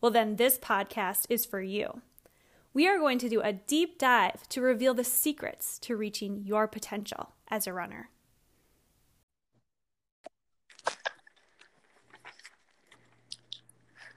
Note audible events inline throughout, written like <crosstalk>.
Well, then this podcast is for you. We are going to do a deep dive to reveal the secrets to reaching your potential as a runner.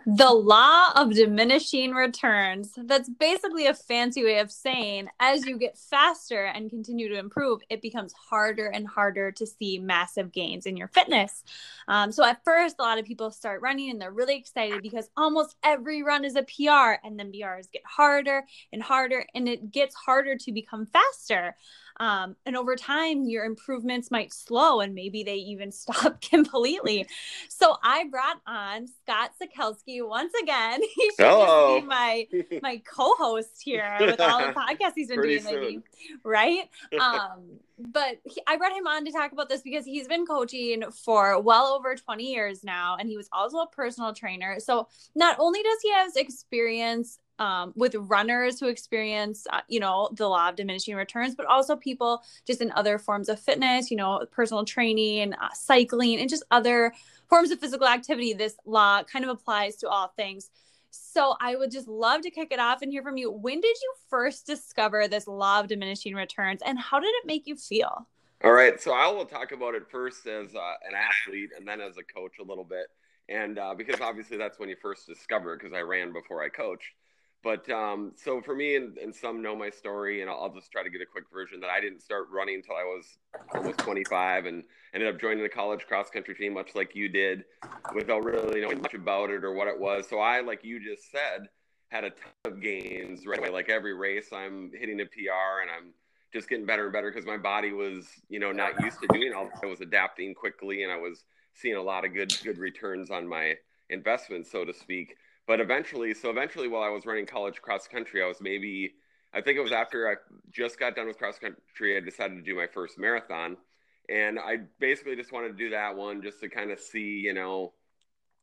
The law of diminishing returns. That's basically a fancy way of saying as you get faster and continue to improve, it becomes harder and harder to see massive gains in your fitness. Um, so, at first, a lot of people start running and they're really excited because almost every run is a PR, and then PRs get harder and harder, and it gets harder to become faster. Um, and over time, your improvements might slow and maybe they even <laughs> stop completely. So I brought on Scott Sikelski once again. <laughs> He should Hello. be my <laughs> my co-host here with all the podcasts he's been Pretty doing lately, right? Um, but he, I brought him on to talk about this because he's been coaching for well over 20 years now, and he was also a personal trainer. So not only does he have experience um, with runners who experience, uh, you know, the law of diminishing returns, but also people just in other forms of fitness, you know, personal training, uh, cycling, and just other forms of physical activity. This law kind of applies to all things. So I would just love to kick it off and hear from you. When did you first discover this law of diminishing returns, and how did it make you feel? All right, so I will talk about it first as uh, an athlete and then as a coach a little bit, and uh, because obviously that's when you first discover because I ran before I coached. But um, so for me, and, and, some know my story, and I'll, I'll, just try to get a quick version that I didn't start running until I was almost 25 and ended up joining the college cross country team, much like you did, without really knowing much about it or what it was. So I, like you just said, had a ton of gains right away. Like every race, I'm hitting a PR and I'm just getting better and better because my body was, you know, not used to doing all. I was adapting quickly and I was seeing a lot of good, good returns on my investment, so to speak but eventually, so eventually, while I was running college cross country, I was maybe, I think it was after I just got done with cross country, I decided to do my first marathon. And I basically just wanted to do that one just to kind of see, you know,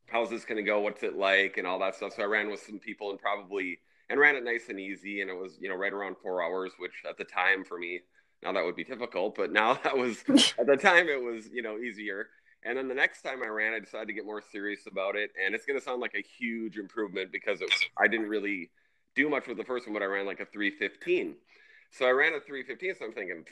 how's this going to go? What's it like? And all that stuff. So I ran with some people and probably, and ran it nice and easy. And it was, you know, right around four hours, which at the time for me, now that would be difficult, but now <laughs> that was, <laughs> at the time, it was, you know, easier. And then the next time I ran, I decided to get more serious about it. And it's going to sound like a huge improvement because it, I didn't really do much with the first one, but I ran like a 315. So I ran a 315. So I'm thinking,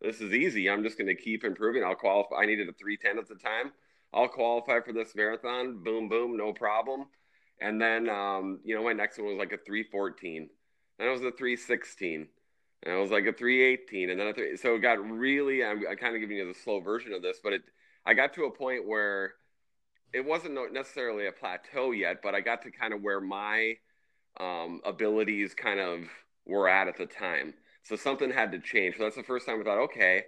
this is easy. I'm just going to keep improving. I'll qualify. I needed a 310 at the time. I'll qualify for this marathon. Boom, boom, no problem. And then, um, you know, my next one was like a 314. Then it was a 316. And it was like a 318. And then a three. So it got really, I'm, I'm kind of giving you the slow version of this, but it, I got to a point where it wasn't necessarily a plateau yet, but I got to kind of where my um, abilities kind of were at at the time. So something had to change. So that's the first time I thought, okay,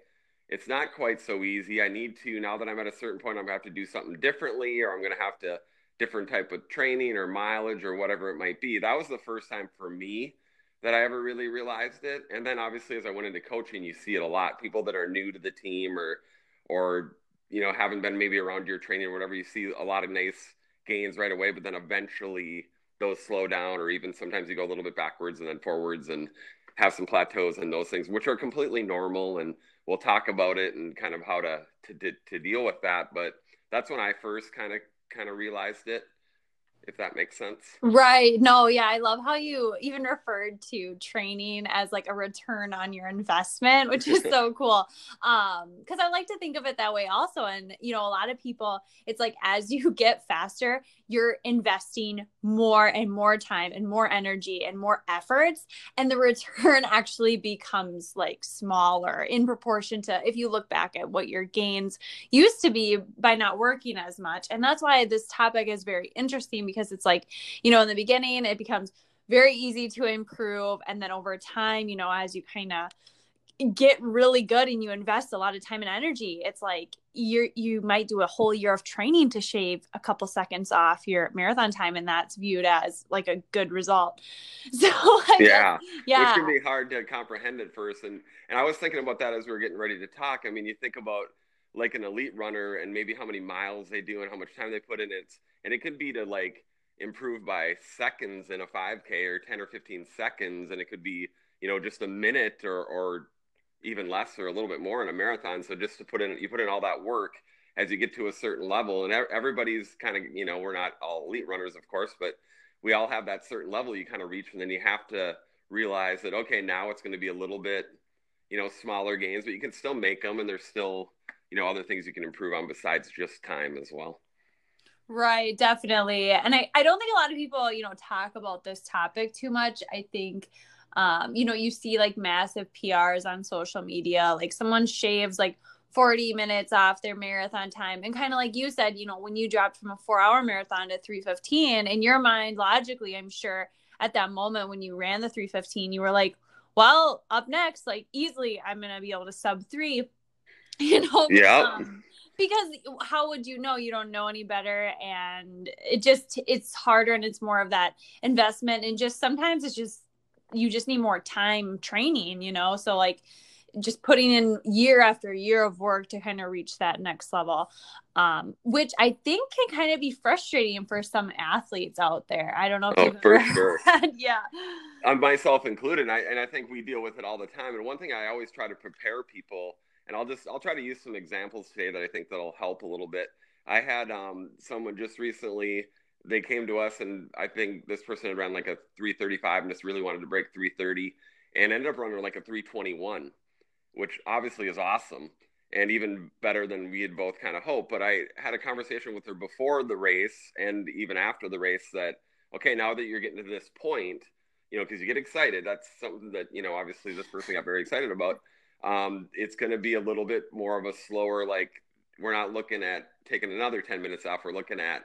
it's not quite so easy. I need to now that I'm at a certain point, I'm gonna have to do something differently, or I'm gonna have to different type of training or mileage or whatever it might be. That was the first time for me that I ever really realized it. And then obviously as I went into coaching, you see it a lot. People that are new to the team or or you know, haven't been maybe around your training or whatever, you see a lot of nice gains right away, but then eventually those slow down, or even sometimes you go a little bit backwards and then forwards and have some plateaus and those things, which are completely normal. And we'll talk about it and kind of how to to to deal with that. But that's when I first kind of kind of realized it if that makes sense. Right. No, yeah, I love how you even referred to training as like a return on your investment, which is <laughs> so cool. Um cuz I like to think of it that way also and you know, a lot of people it's like as you <laughs> get faster, you're investing more and more time and more energy and more efforts and the <laughs> return actually becomes like smaller in proportion to if you look back at what your gains used to be by not working as much. And that's why this topic is very interesting because it's like, you know, in the beginning, it becomes very easy to improve. And then over time, you know, as you kind of get really good and you invest a lot of time and energy it's like you you might do a whole year of training to shave a couple seconds off your marathon time and that's viewed as like a good result. <laughs> So yeah yeah. Which can be hard to comprehend at first and and i was thinking about that as we were getting ready to talk. I mean you think about like an elite runner and maybe how many miles they do and how much time they put in it and it could be to like improve by seconds in a 5k or 10 or 15 seconds and it could be you know just a minute or or even less or a little bit more in a marathon. So just to put in, you put in all that work as you get to a certain level, and everybody's kind of, you know, we're not all elite runners, of course, but we all have that certain level you kind of reach, and then you have to realize that okay, now it's going to be a little bit, you know, smaller gains, but you can still make them, and there's still, you know, other things you can improve on besides just time as well. Right, definitely. And I, I don't think a lot of people, you know, talk about this topic too much. I think um, you know, you see like massive PRs on social media, like someone shaves like 40 minutes off their marathon time. And kind of like you said, you know, when you dropped from a four hour marathon to 315, in your mind, logically, I'm sure at that moment when you ran the 315, you were like, well, up next, like easily, I'm going to be able to sub three, <laughs> you know? Yeah. Um, because how would you know you don't know any better and it just it's harder and it's more of that investment and just sometimes it's just you just need more time training, you know? So like just putting in year after year of work to kind of reach that next level um, which i think can kind of be frustrating for some athletes out there. I don't know oh, for <laughs> sure. yeah. I'm myself included and I, and I think we deal with it all the time and one thing i always try to prepare people and i'll just i'll try to use some examples today that i think that'll help a little bit. I had um, someone just recently they came to us and I think this person had run like a 335 and just really wanted to break 330 and ended up running like a 321, which obviously is awesome and even better than we had both kind of hoped. But I had a conversation with her before the race and even after the race that, okay, now that you're getting to this point, you know, because you get excited, that's something that, you know, obviously this person got very excited about. Um, it's going to be a little bit more of a slower, like, we're not looking at taking another 10 minutes off. We're looking at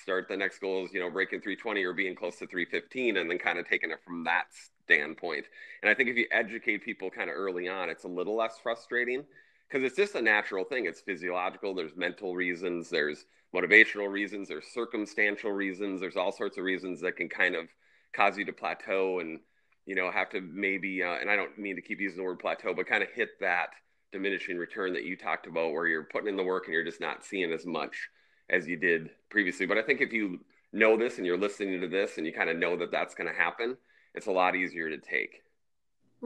start the next goal is you know breaking 320 or being close to 315 and then kind of taking it from that standpoint. And i think if you educate people kind of early on it's a little less frustrating because it's just a natural thing. It's physiological there's mental reasons there's motivational reasons there's circumstantial reasons there's all sorts of reasons that can kind of cause you to plateau and you know have to maybe uh, and i don't mean to keep using the word plateau but kind of hit that diminishing return that you talked about where you're putting in the work and you're just not seeing as much as you did previously. But I think if you know this and you're listening to this and you kind of know that that's going to happen, it's a lot easier to take.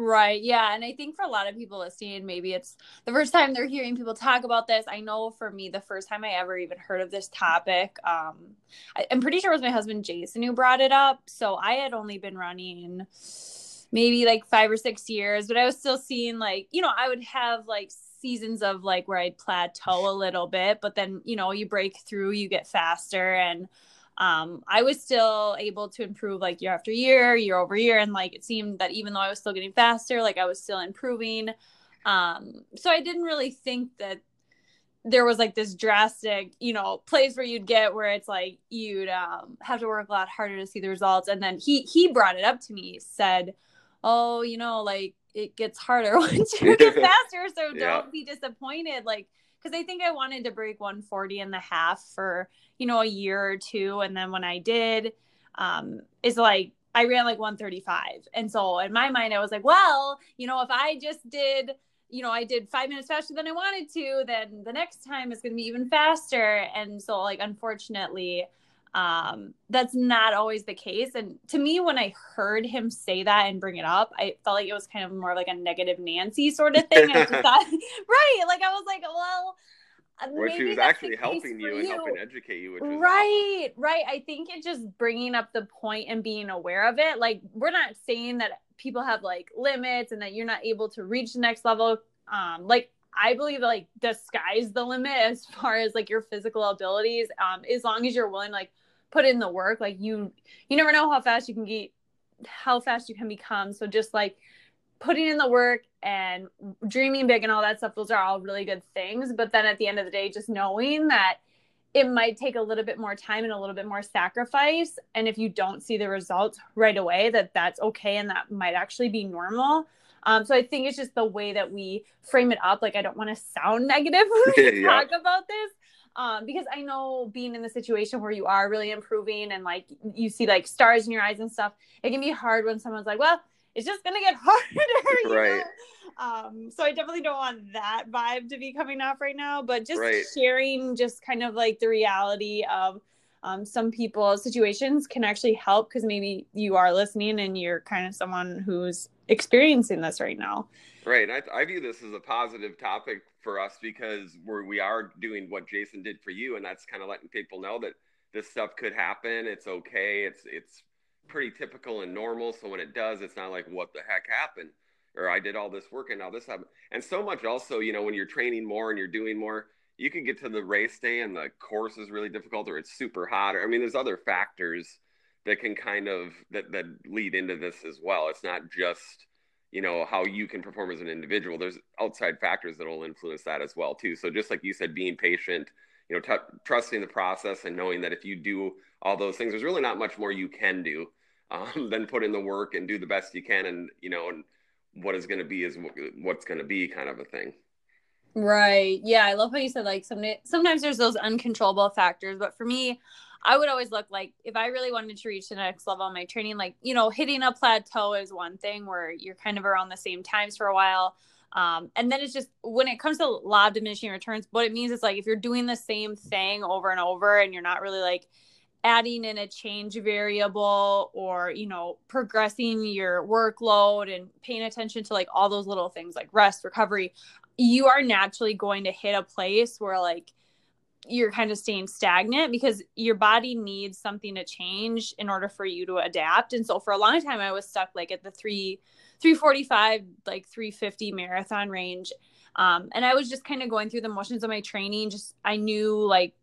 Right. Yeah. And I think for a lot of people listening, maybe it's the first time they're hearing people talk about this. I know for me, the first time I ever even heard of this topic, um, I, I'm pretty sure it was my husband Jason who brought it up. So I had only been running maybe like five or six years, but I was still seeing like, you know, I would have like seasons of like where I'd plateau a little bit, but then, you know, you break through, you get faster. And um, I was still able to improve like year after year, year over year. And like it seemed that even though I was still getting faster, like I was still improving. Um, so I didn't really think that there was like this drastic, you know, place where you'd get where it's like you'd um, have to work a lot harder to see the results. And then he he brought it up to me, said, "Oh, you know, like it gets harder <laughs> once you <laughs> get faster. So don't be disappointed. Like, because I think I wanted to break 140 and the half for, you know, a year or two. And then when I did, um, it's like I ran like 135. And so in my mind, I was like, well, you know, if I just did, you know, I did five minutes faster than I wanted to, then the next time is going to be even faster. And so, like, unfortunately, um, that's not always the case. And to me, when I heard him say that and bring it up, I felt like it was kind of more like a negative Nancy sort of thing. I just <laughs> thought, <laughs> right? Like I was like, well, uh, where she was actually helping you, you and helping educate you, right, awesome. right. I think it's just bringing up the point and being aware of it. Like we're not saying that people have like limits and that you're not able to reach the next level. Um, like I believe like the sky's the limit as far as like your physical abilities. Um, as long as you're willing, like put in the work, like you you never know how fast you can get, how fast you can become. So just like putting in the work and dreaming big and all that stuff, those are all really good things. But then at the end of the day, just knowing that it might take a little bit more time and a little bit more sacrifice and if you don't see the results right away that that's okay and that might actually be normal Um, so I think it's just the way that we frame it up. Like I don't want to sound <laughs> negative when we yeah. talk about this. Um, because I know being in the situation where you are really improving and like you see like stars in your eyes and stuff, it can be hard when someone's like, well, it's just gonna get <laughs> harder. right. Know? Um, so I definitely don't want that vibe to be coming off right now, but just right. sharing just kind of like the reality of um, some people's situations can actually help because maybe you are listening and you're kind of someone who's experiencing this right now. Right. I, I view this as a positive topic for us because we're, we are doing what Jason did for you. And that's kind of letting people know that this stuff could happen. It's okay. It's, it's pretty typical and normal. So when it does, it's not like, what the heck happened? Or I did all this work and now this happened. And so much also, you know, when you're training more and you're doing more, you can get to the race day and the course is really difficult or it's super hot. Or, I mean, there's other factors that can kind of that that lead into this as well. It's not just you know how you can perform as an individual. There's outside factors that will influence that as well too. So just like you said, being patient, you know, t- trusting the process and knowing that if you do all those things, there's really not much more you can do <laughs> um, than put in the work and do the best you can, and you know, and what is going to be is what's going to be kind of a thing. Right. Yeah, I love how you said like some sometimes there's those uncontrollable factors, but for me, I would always look like if I really wanted to reach the next level of my training, like you know, hitting a plateau is one thing where you're kind of around the same times for a while. Um, and then it's just when it comes to law of diminishing returns, what it means is like if you're doing the same thing over and over and you're not really like adding in a change variable or you know progressing your workload and paying attention to like all those little things like rest recovery you are naturally going to hit a place where like you're kind of staying stagnant because your body needs something to change in order for you to adapt. And so for a long time i was stuck like at the 3 345 like 350 marathon range. Um, and i was just kind of going through the motions of my training. Just i knew like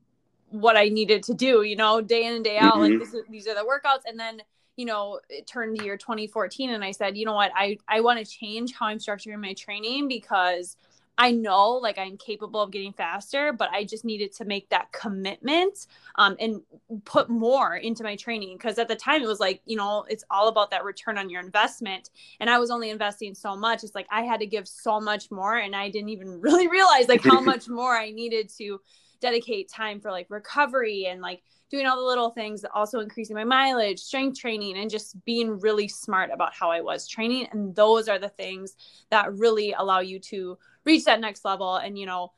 what i needed to do you know day in and day out mm-hmm. like this, these are the workouts. And then you know it turned the year 2014 and i said you know what? I i want to change how i'm structuring my training because I know like I'm capable of getting faster, but I just needed to make that commitment um, and put more into my training. Because at the time, it was like, you know, it's all about that return on your investment. And I was only investing so much. It's like I had to give so much more. And I didn't even <laughs> really realize like how much more I needed to dedicate time for like recovery and like doing all the little things, also increasing my mileage, strength training, and just being really smart about how I was training. And those are the things that really allow you to reach that next level. And you know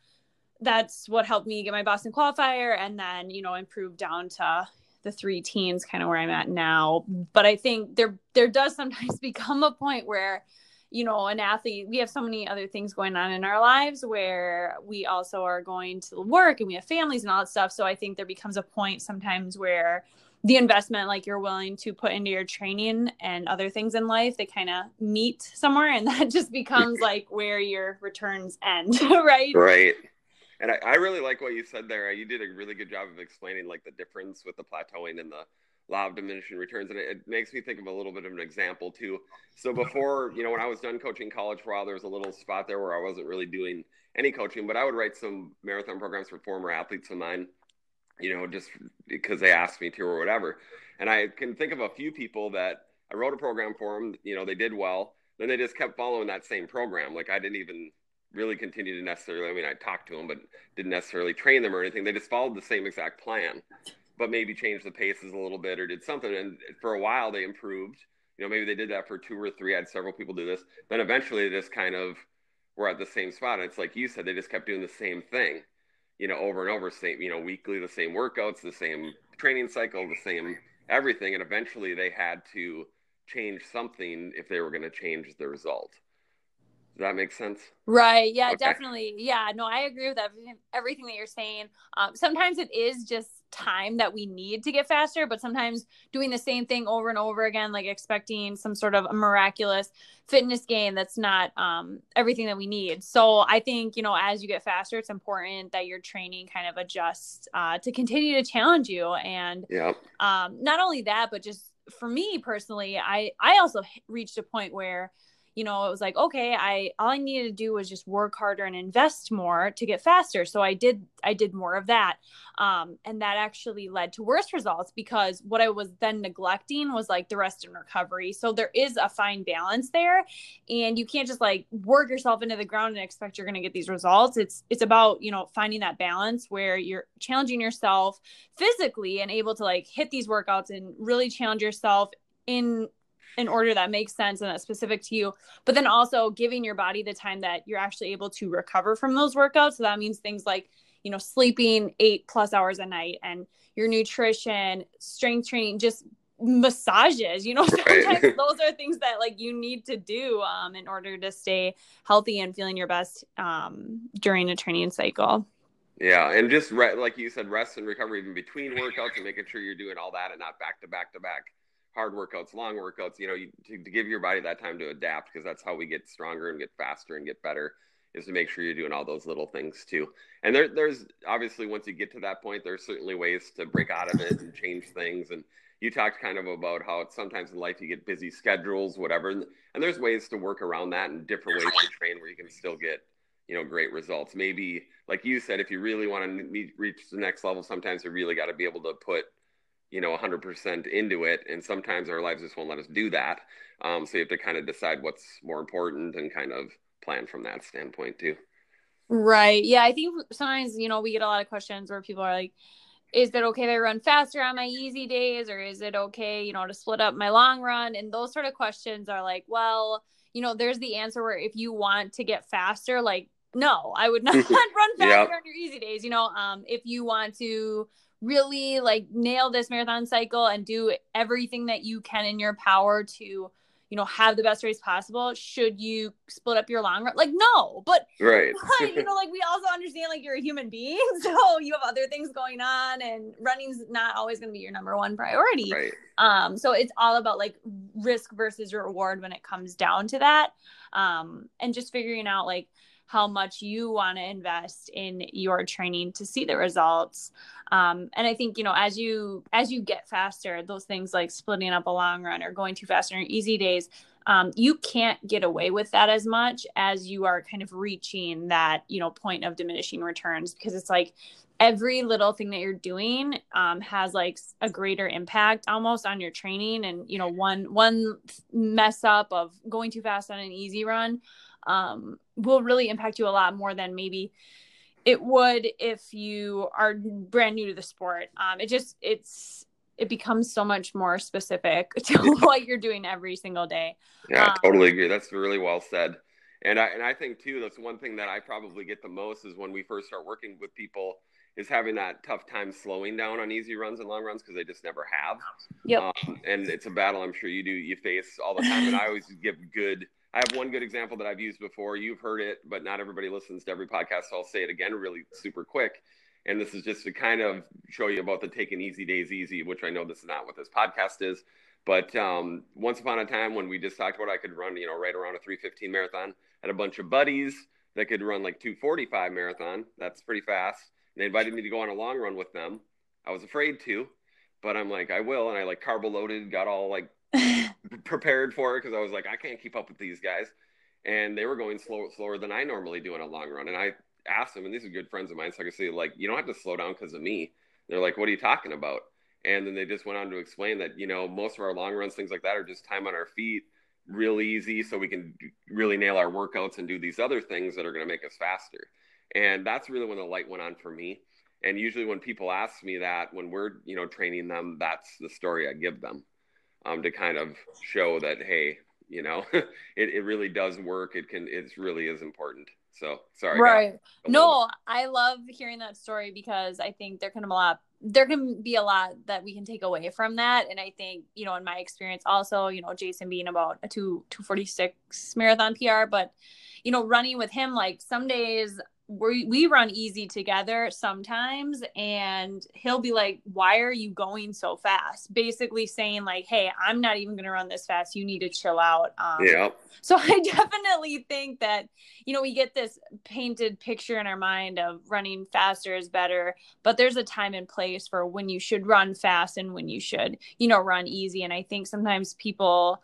that's what helped me get my boston qualifier and then you know improve down to the three teens kind of where i'm at now. But i think there there does sometimes <laughs> become a point where you know an athlete we have so many other things going on in our lives where we also are going to work and we have families and all that stuff. So i think there becomes a point sometimes where the investment like you're willing to put into your training and other things in life they kind of meet somewhere and <laughs> that just becomes like where your returns end <laughs> right? Right. And I, I, really like what you said there. You did a really good job of explaining like the difference with the plateauing and the law of diminishing returns and it, it makes me think of a little bit of an example too. So before you know when i was done coaching college for a while there was a little spot there where i wasn't really doing any coaching but i would write some marathon programs for former athletes of mine you know, just because they asked me to or whatever. And I can think of a few people that I wrote a program for them, you know, they did well. Then they just kept following that same program. Like I didn't even really continue to necessarily, I mean, I talked to them, but didn't necessarily train them or anything. They just followed the same exact plan, but maybe changed the paces a little bit or did something. And for a while they improved. You know, maybe they did that for two or three. I had several people do this. Then eventually just kind of were at the same spot. And it's like you said, they just kept doing the same thing you know, over and over, same, you know, weekly, the same workouts, the same training cycle, the same everything. And eventually they had to change something if they were going to change the result. Does that make sense? Right. Yeah, okay. definitely. Yeah. No, I agree with everything, everything that you're saying. Um, sometimes it is just time that we need to get faster, but sometimes doing the same thing over and over again, like expecting some sort of a miraculous fitness gain, that's not um, everything that we need. So I think, you know, as you get faster, it's important that your training kind of adjusts uh, to continue to challenge you. And yeah. um, not only that, but just for me personally, I, I also reached a point where, you know, it was like, okay, I all I needed to do was just work harder and invest more to get faster. So I did I did more of that. Um, and that actually led to worse results because what I was then neglecting was like the rest and recovery. So there is a fine balance there. And you can't just like work yourself into the ground and expect you're gonna get these results. It's it's about, you know, finding that balance where you're challenging yourself physically and able to like hit these workouts and really challenge yourself in in order that makes sense and that's specific to you but then also giving your body the time that you're actually able to recover from those workouts. So that means things like you know sleeping eight plus hours a night and your nutrition strength training just massages you know <laughs> sometimes right. those are things that like you need to do um, in order to stay healthy and feeling your best um, during a training cycle. Yeah and just re- like you said rest and recovery in between workouts and making sure you're doing all that and not back to back to back hard workouts, long workouts, you know, you, to, to, give your body that time to adapt because that's how we get stronger and get faster and get better is to make sure you're doing all those little things too. And there, there's obviously once you get to that point, there's certainly ways to break out of it and change things. And you talked kind of about how sometimes in life you get busy schedules, whatever, and, and there's ways to work around that and different ways to train where you can still get you know great results. Maybe like you said, if you really want to reach the next level, sometimes you really got to be able to put you know 100% into it and sometimes our lives just won't let us do that. Um, so you have to kind of decide what's more important and kind of plan from that standpoint too. Right. Yeah i think sometimes you know we get a lot of questions where people are like is it okay to run faster on my easy days or is it okay you know to split up my long run? And those sort of questions are like well you know there's the answer where if you want to get faster like no i would <laughs> not <laughs> run faster on your easy days. You know um if you want to really like nail this marathon cycle and do everything that you can in your power to you know have the best race possible should you split up your long run like no but right. <laughs> but, you <laughs> know like we also understand like you're a human being <laughs> so you have other things going on and running's not always going to be your number one priority. Right. um so it's all about like risk versus reward when it comes down to that. Um and just figuring out like how much you want to invest in your training to see the results. Um, and i think you know as you as you get faster those things like splitting up a long run or going too fast on your easy days um, you can't get away with that as much as you are kind of reaching that you know point of diminishing returns because it's like every little thing that you're doing um, has like a greater impact almost on your training and you know one one mess up of going too fast on an easy run um, will really impact you a lot more than maybe it would if you are brand new to the sport. Um, it just it's it becomes so much more specific <laughs> to what you're doing every single day. Yeah, um, I totally agree. That's really well said. And I and I think too that's one thing that I probably get the most is when we first start working with people is having that tough time slowing down on easy runs and long runs because they just never have. Yep. Um, and it's a battle I'm sure you do you face all the time. and I always give good I have one good example that I've used before. You've heard it, but not everybody listens to every podcast. So I'll say it again really super quick. And this is just to kind of show you about the taking easy days easy, which I know this is not what this podcast is. But um, once upon a time when we just talked about I could run, you know, right around a 315 marathon, had a bunch of buddies that could run like 245 marathon. That's pretty fast. And they invited me to go on a long run with them. I was afraid to, but I'm like, I will. And I like carbo loaded, got all like <laughs> prepared for it because I was like, I can't keep up with these guys, and they were going slow, slower than I normally do in a long run. And I asked them, and these are good friends of mine, so I could say like, you don't have to slow down because of me. they're like, what are you talking about? And then they just went on to explain that you know most of our long runs, things like that, are just time on our feet, real easy, so we can really nail our workouts and do these other things that are going to make us faster. And that's really when the light went on for me. And usually when people ask me that when we're you know training them, that's the story I give them um, to kind of show that hey you know <laughs> it, it really does work. It can it really is important. So sorry right. no i love hearing that story because i think there can be a lot there can be a lot that we can take away from that. And i think you know in my experience also you know jason being about a 2 246 marathon pr but you know running with him like some days we we run easy together sometimes and he'll be like why are you going so fast? Basically saying like hey i'm not even going to run this fast. You need to chill out. Um, yeah. so <laughs> i definitely think that you know we get this painted picture in our mind of running faster is better but there's a time and place for when you should run fast and when you should you know run easy. And i think sometimes people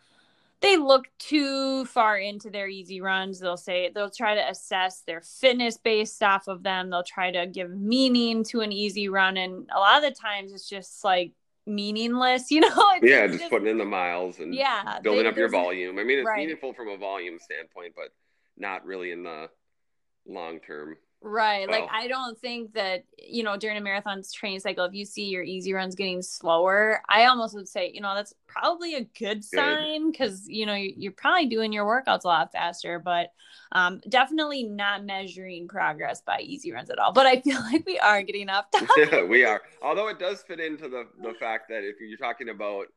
they look too far into their easy runs. They'll say they'll try to assess their fitness based off of them. They'll try to give meaning to an easy run. And a lot of the times it's just like meaningless, <laughs> you know? It's, yeah, just, just, putting in the miles and yeah, building they, up your volume. I mean, it's right. meaningful from a volume standpoint, but not really in the long term. Right. Well, like I don't think that, you know, during a marathon's training cycle, if you see your easy runs getting slower, I almost would say, you know, that's probably a good sign because, you know, you're probably doing your workouts a lot faster, but um, definitely not measuring progress by easy runs at all. But I feel <laughs> like we are getting off <laughs> topic. yeah, we are. Although it does fit into the, the fact that if you're talking about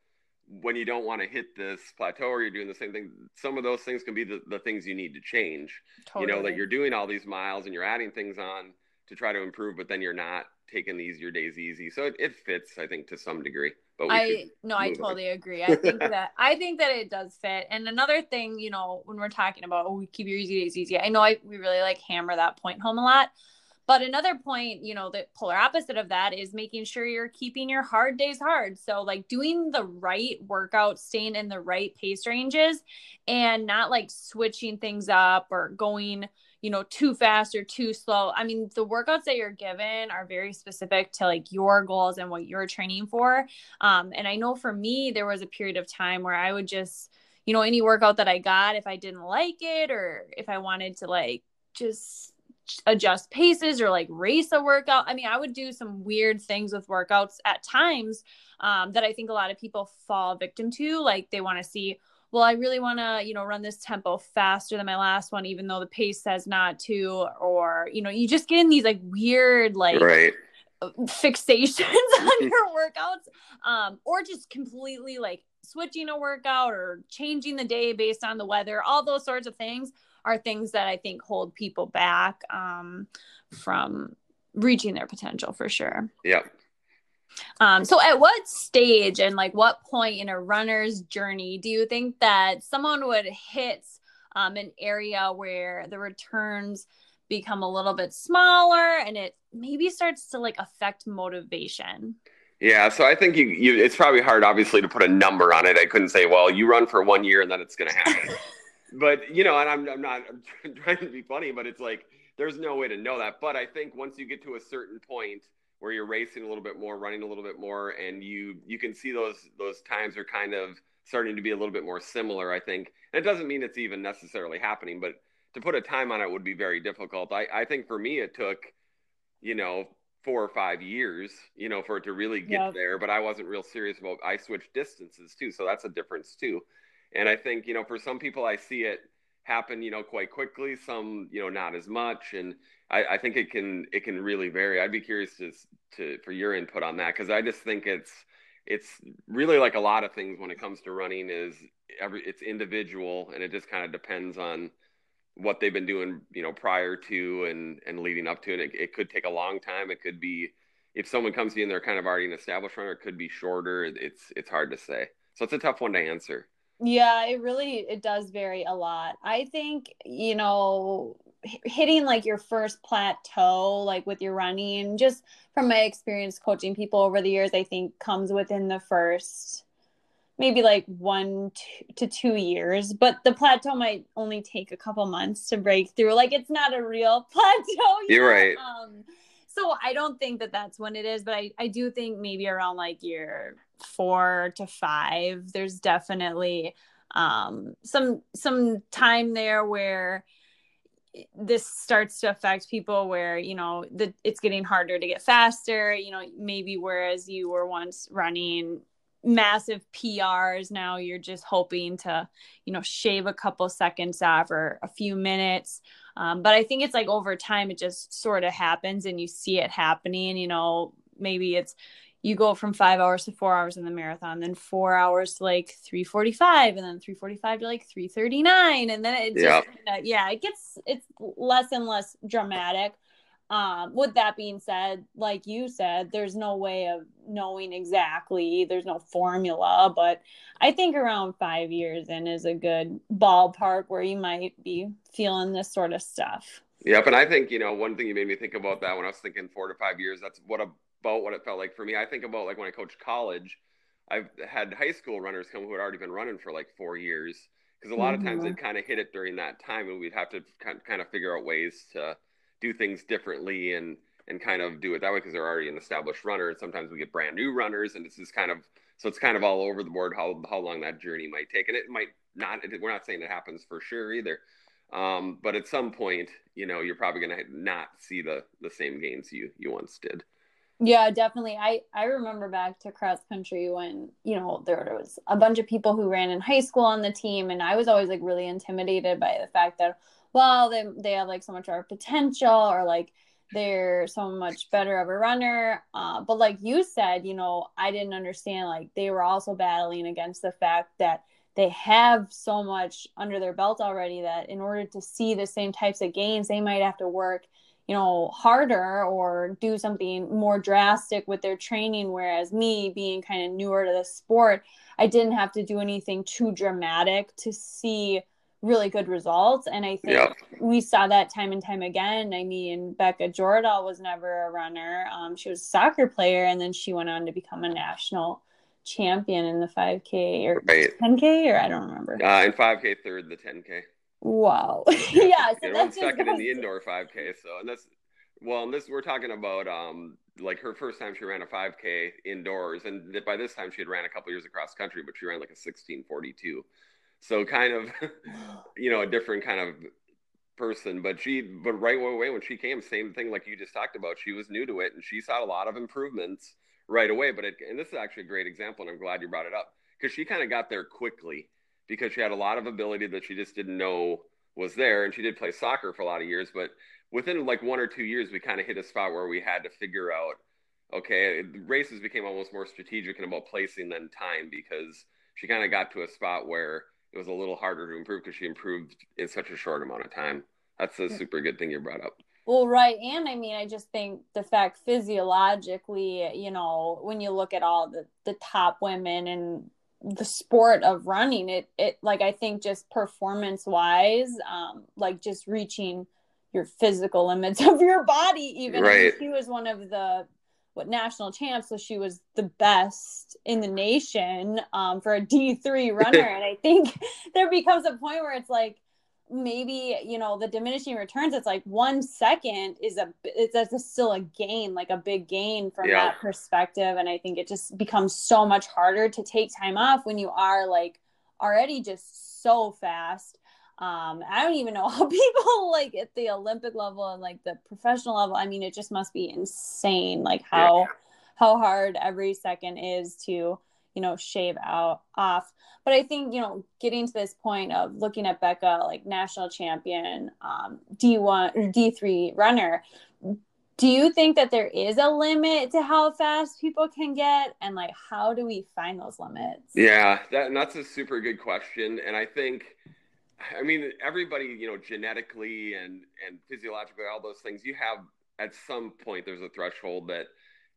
when you don't want to hit this plateau or you're doing the same thing, some of those things can be the, the things you need to change. Totally. You know, that you're doing all these miles and you're adding things on to try to improve, but then you're not taking these your days easy. So it, it fits, I think, to some degree. But I no, I totally on. agree. I think <laughs> that I think that it does fit. And another thing, you know, when we're talking about oh, we keep your easy days easy, I know I we really like hammer that point home a lot. But another point, you know, the polar opposite of that is making sure you're keeping your hard days hard. So, like doing the right workout, staying in the right pace ranges, and not like switching things up or going, you know, too fast or too slow. I mean, the workouts that you're given are very specific to like your goals and what you're training for. Um, and I know for me, there was a period of time where I would just, you know, any workout that I got, if I didn't like it or if I wanted to like just adjust paces or like race a workout. I mean, I would do some weird things with workouts at times um, that I think a lot of people fall victim to. Like they want to see, well, I really want to, you know, run this tempo faster than my last one, even though the pace says not to, or, you know, you just get in these like weird, like, right fixations <laughs> on your workouts um, or just completely like switching a workout or changing the day based on the weather all those sorts of things are things that I think hold people back um, from reaching their potential for sure. Yeah. Um, so at what stage and like what point in a runner's journey do you think that someone would hit um, an area where the returns become a little bit smaller and it maybe starts to like affect motivation? Yeah, so I think you, you it's probably hard obviously to put a number on it. I couldn't say, well, you run for one year and then it's going to happen. <laughs> but you know, and I'm I'm not I'm <laughs> trying to be funny, but it's like there's no way to know that. But I think once you get to a certain point where you're racing a little bit more, running a little bit more, and you you can see those those times are kind of starting to be a little bit more similar. I think, and it doesn't mean it's even necessarily happening, but to put a time on it would be very difficult. I I think for me it took, you know, four or five years, you know, for it to really get yep. there. But I wasn't real serious about. I switched distances too, so that's a difference too. And I think, you know, for some people, I see it happen, you know, quite quickly. Some, you know, not as much. And I, I think it can, it can really vary. I'd be curious to, to for your input on that. Cause I just think it's, it's really like a lot of things when it comes to running is every, it's individual and it just kind of depends on what they've been doing, you know, prior to and, and leading up to it. It, it could take a long time. It could be, if someone comes to you and they're kind of already an established runner, it could be shorter. It's, it's hard to say. So it's a tough one to answer. Yeah, it really it does vary a lot. I think, you know, hitting like your first plateau like with your running just from my experience coaching people over the years, I think comes within the first maybe like one to two years, but the plateau might only take a couple months to break through. Like it's not a real <laughs> plateau. You are right. Um, so I don't think that that's when it is, but I, I do think maybe around like year four to five, there's definitely um, some some time there where this starts to affect people where you know the it's getting harder to get faster you know maybe whereas you were once running massive PRs now you're just hoping to you know shave a couple seconds off or a few minutes um, but I think it's like over time, it just sort of happens and you see it happening. You know, maybe it's you go from five hours to four hours in the marathon, then four hours to like 345, and then 345 to like 339. And then it just, yeah, yeah it gets, it's less and less dramatic. Um, with that being said, like you said, there's no way of knowing exactly. There's no formula, but I think around five years in is a good ballpark where you might be feeling this sort of stuff. Yep, and I think you know one thing you made me think about that when I was thinking four to five years. That's what about what it felt like for me. I think about like when I coached college. I've had high school runners come who had already been running for like four years because a lot mm-hmm. of times mm-hmm. they'd kind of hit it during that time, and we'd have to kind of figure out ways to do things differently and and kind of do it that way because they're already an established runner. And sometimes we get brand new runners, and this is kind of so it's kind of all over the board how how long that journey might take, and it might not. We're not saying it happens for sure either, um, but at some point, you know, you're probably going to not see the the same gains you you once did. Yeah, definitely. I I remember back to cross country when you know there was a bunch of people who ran in high school on the team, and I was always like really intimidated by the fact that well they they have like so much more potential or like they're so much better of a runner. Uh, but like you said, you know, I didn't understand like they were also battling against the fact that they have so much under their belt already that in order to see the same types of gains, they might have to work, you know, harder or do something more drastic with their training. Whereas me being kind of newer to the sport, I didn't have to do anything too dramatic to see really good results. And I think yeah. we saw that time and time again. I mean, Becca Jordahl was never a runner. Um, she was a soccer player, and then she went on to become a national champion in the 5K or right. 10K, or I don't remember. Uh, in 5K, third, the 10K. Wow. <laughs> yeah. So that's second in the indoor 5K. So, and that's, well, and this, we're talking about, um, like her first time she ran a 5K indoors, and by this time she had ran a couple years across country, but she ran like a 1642. So kind of, <laughs> you know, a different kind of person. But she, but right away when she came, same thing like you just talked about. She was new to it, and she saw a lot of improvements right away. But it, and this is actually a great example, and I'm glad you brought it up because she kind of got there quickly because she had a lot of ability that she just didn't know was there, and she did play soccer for a lot of years. But within like one or two years, we kind of hit a spot where we had to figure out, okay, races became almost more strategic and about placing than time because she kind of got to a spot where it was a little harder to improve because she improved in such a short amount of time. That's a super good thing you brought up. Well, right. And I mean, I just think the fact physiologically, you know, when you look at all the, the top women and the sport of running, it, it like, I think just performance wise, um, like just reaching your physical limits <laughs> of your body, even right. she was one of the what national champs so she was the best in the nation um, for a D three runner. <laughs> and I think <laughs> there becomes a point where it's like maybe you know the diminishing returns. It's like one second is a it's, it's still a gain, like a big gain from yeah. that perspective. And I think it just becomes so much harder to take time off when you are like already just so fast um i don't even know <laughs> how people like at the olympic level and like the professional level i mean it just must be insane like how yeah. how hard every second is to you know shave out off. But i think you know getting to this point of looking at becca like national champion um d1 or d3 runner do you think that there is a limit to how fast people can get? And like how do we find those limits? Yeah that, that's a super good question. And i think I mean, everybody, you know, genetically and and physiologically, all those things, you have at some point there's a threshold that,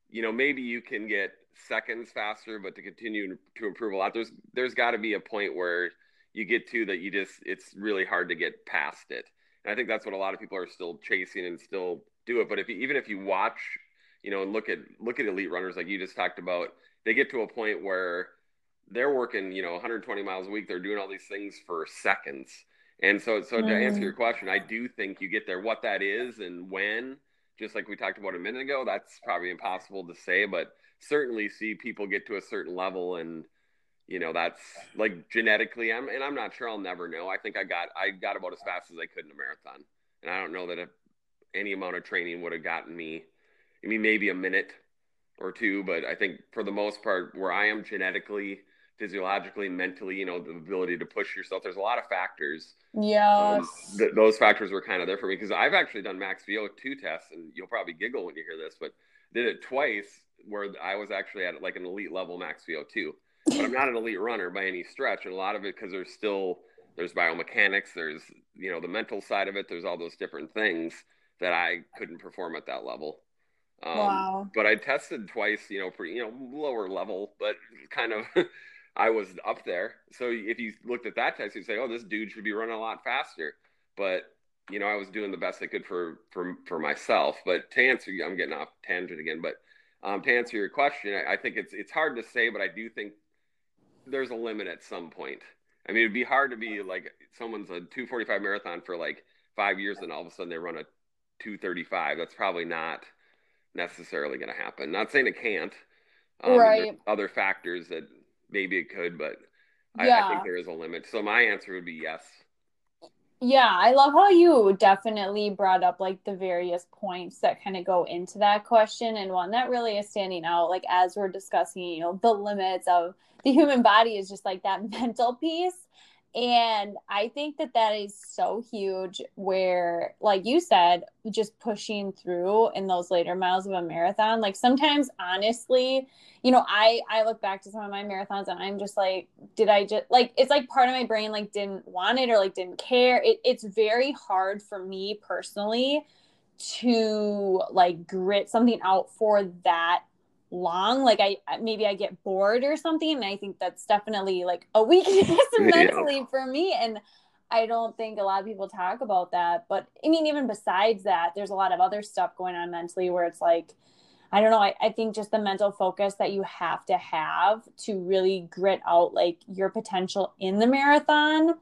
you know, maybe you can get seconds faster, but to continue to improve a lot, there's there's got to be a point where you get to that you just it's really hard to get past it. And I think that's what a lot of people are still chasing and still do it. But if you, even if you watch, you know, and look at look at elite runners like you just talked about, they get to a point where they're working, you know, 120 miles a week. They're doing all these things for seconds. And so, so to answer your mm. question, I do think you get there. What that is and when, just like we talked about a minute ago, that's probably impossible to say. But certainly, see people get to a certain level, and you know, that's like genetically. I'm, and I'm not sure. I'll never know. I think I got, I got about as fast as I could in a marathon, and I don't know that if any amount of training would have gotten me. I mean, maybe a minute or two, but I think for the most part, where I am genetically physiologically, mentally, you know, the ability to push yourself. There's a lot of factors. Yeah. Um, th- those factors were kind of there for me because I've actually done max VO2 tests, and you'll probably giggle when you hear this, but did it twice where I was actually at like an elite level max VO2. But I'm not an elite runner by any stretch, and a lot of it because there's still there's biomechanics, there's you know the mental side of it, there's all those different things that I couldn't perform at that level. Um, wow. But I tested twice, you know, for you know lower level, but kind of <laughs> I was up there. So if you looked at that test, you'd say, "Oh, this dude should be running a lot faster." But you know, I was doing the best I could for for for myself. But to answer, I'm getting off tangent again. But um, to answer your question, I, I think it's it's hard to say, but I do think there's a limit at some point. I mean, it'd be hard to be like someone's a 245 marathon for like five years, and all of a sudden they run a 235. That's probably not necessarily going to happen. Not saying it can't. Um, right. Other factors that maybe it could, but yeah. I, I think there is a limit. So my answer would be yes. Yeah, I love how you definitely brought up like the various points that kind of go into that question. And one that really is standing out, like as we're discussing, you know, the limits of the human body is just like that <laughs> mental piece. And I think that that is so huge where, like you said, just pushing through in those later miles of a marathon. Like sometimes, honestly, you know, I I look back to some of my marathons and I'm just like, did I just like it's like part of my brain like didn't want it or like didn't care. It, it's very hard for me personally to like grit something out for that long like i maybe i get bored or something and i think that's definitely like a weakness <laughs> mentally yeah. for me and i don't think a lot of people talk about that but i mean even besides that there's a lot of other stuff going on mentally where it's like i don't know I, I think just the mental focus that you have to have to really grit out like your potential in the marathon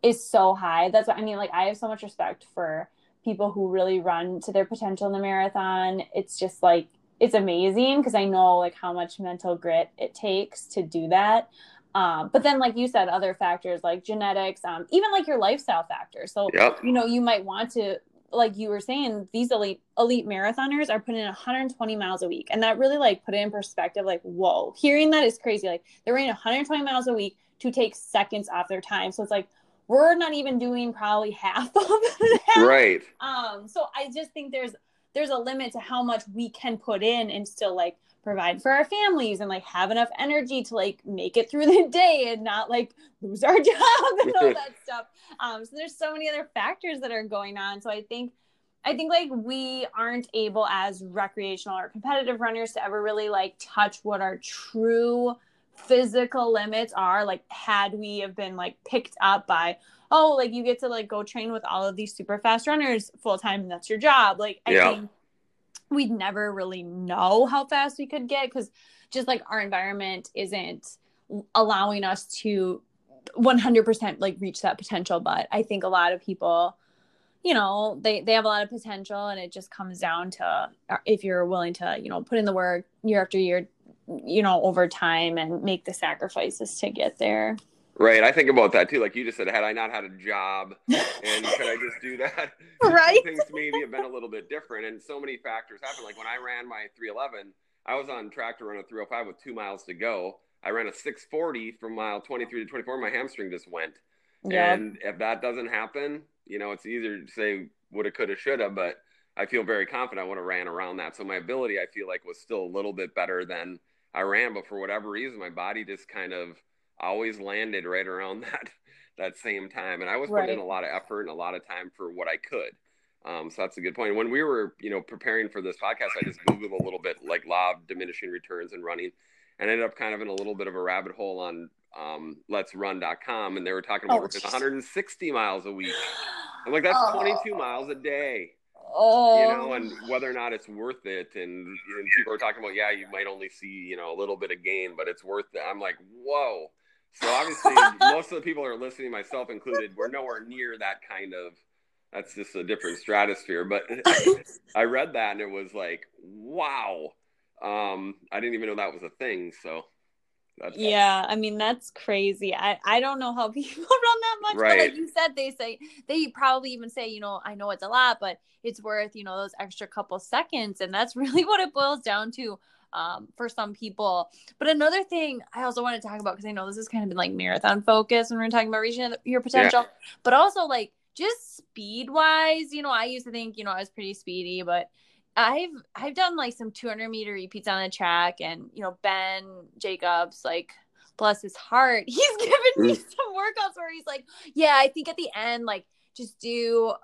is so high that's what i mean like i have so much respect for people who really run to their potential in the marathon it's just like it's amazing because I know like how much mental grit it takes to do that. Um, but then, like you said, other factors like genetics, um, even like your lifestyle factors. So, yep. you know, you might want to, like you were saying, these elite elite marathoners are putting in 120 miles a week, and that really like put it in perspective. Like, whoa, hearing that is crazy. Like they're running 120 miles a week to take seconds off their time. So it's like we're not even doing probably <laughs> half of that. Right. Um. So I just think there's there's a limit to how much we can put in and still like provide for our families and like have enough energy to like make it through <laughs> the day and not like lose our <laughs> job and all that stuff. Um, so there's so many other factors that are going on. So I think I think like we aren't able as recreational or competitive runners to ever really like touch what our true physical limits are. Like had we have been like picked up by oh, like you get to like go train with all of these super fast runners full time and that's your job. Like I yeah. think we'd never really know how fast we could get because just like our environment isn't allowing us to 100% like reach that potential but i think a lot of people you know they they have a lot of potential and it just comes down to uh, if you're willing to you know put in the work year after year you know over time and make the sacrifices to get there Right. I think about that too. Like you just said, had I not had a job and could I just do that? <laughs> Right. Things maybe have been a little bit different. And so many factors happen. Like when I ran my 311, I was on track to run a 305 with two miles to go. I ran a 640 from mile 23 to 24. My hamstring just went. Yeah. And if that doesn't happen, you know, it's easier to say woulda, coulda, shoulda, but I feel very confident I would have ran around that. So my ability, I feel like, was still a little bit better than I ran. But for whatever reason, my body just kind of – always landed right around <laughs> that that same time. And i was putting in a lot of effort and a lot of time for what i could. Um, so that's a good point. When we were you know preparing for this podcast i just googled a little bit like law of diminishing returns and running and ended up kind of in a little bit of a rabbit hole on um, LetsRun.com and they were talking about oh, 160 miles a week. I'm like that's oh. 22 miles a day. Oh. You know, and whether or not it's worth it, and, and people are talking about, yeah, you might only see, you know, a little bit of gain, but it's worth it. I'm like, whoa, so obviously, <laughs> most of the people that are listening, myself included, we're nowhere near that kind of. That's just a different stratosphere. But <laughs> I read that and it was like, wow. Um, I didn't even know that was a thing. So. yeah, I mean that's crazy. I I don't know how <laughs> people run that much, right. but like you said, they say they probably even say, you know, I know it's a lot, but it's worth you know those extra couple seconds, and that's really what it boils down to um, for some people. But another thing I also want to talk about because I know this has kind of been like marathon focus when we're talking about reaching your potential, yeah. but also like just speed wise. You know, I used to think you know I was pretty speedy, but I've I've done like some 200 meter repeats on the track, and you know Ben Jacobs like bless his heart, <laughs> he's given me some workouts where he's like, yeah, I think at the end like just do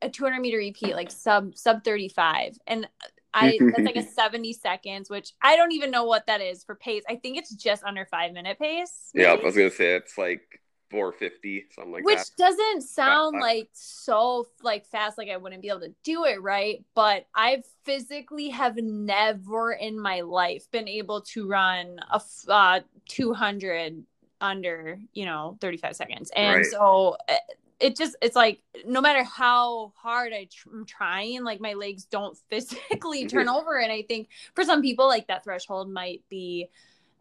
a 200 meter repeat like sub sub 35 and I that's like a <laughs> 70 seconds, which I don't even know what that is for pace. I think it's just under five minute pace. Maybe? Yeah, I was gonna say it's like 450 something like that. which that doesn't sound like so like fast like i wouldn't be able to do it right but i physically have never in my life been able to run a uh, 200 under you know 35 seconds and Right. so eh, it just it's like no matter how hard I tr- I'm trying like my legs don't <laughs> physically turn over. And i think for some people like that threshold might be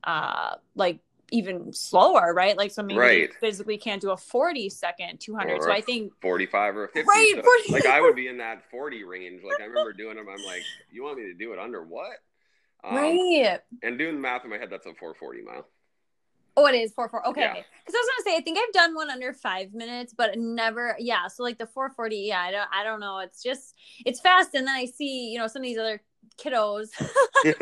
uh like even slower right? Like so maybe Right. physically can't do a 40 second 200 Or so I think 45 or 50 Right, so, 40. like i would be in that <laughs> 40 range. Like i remember doing them i'm like you want me to do it under what? Um, right. and doing the math in my head that's a 440 mile Oh, it is four four. Okay, Yeah. because I was gonna say I think I've done one under five minutes, but never. Yeah, so like the four forty. Yeah, I don't. I don't know. It's just it's fast, and then I see you know some of these other kiddos <laughs> on the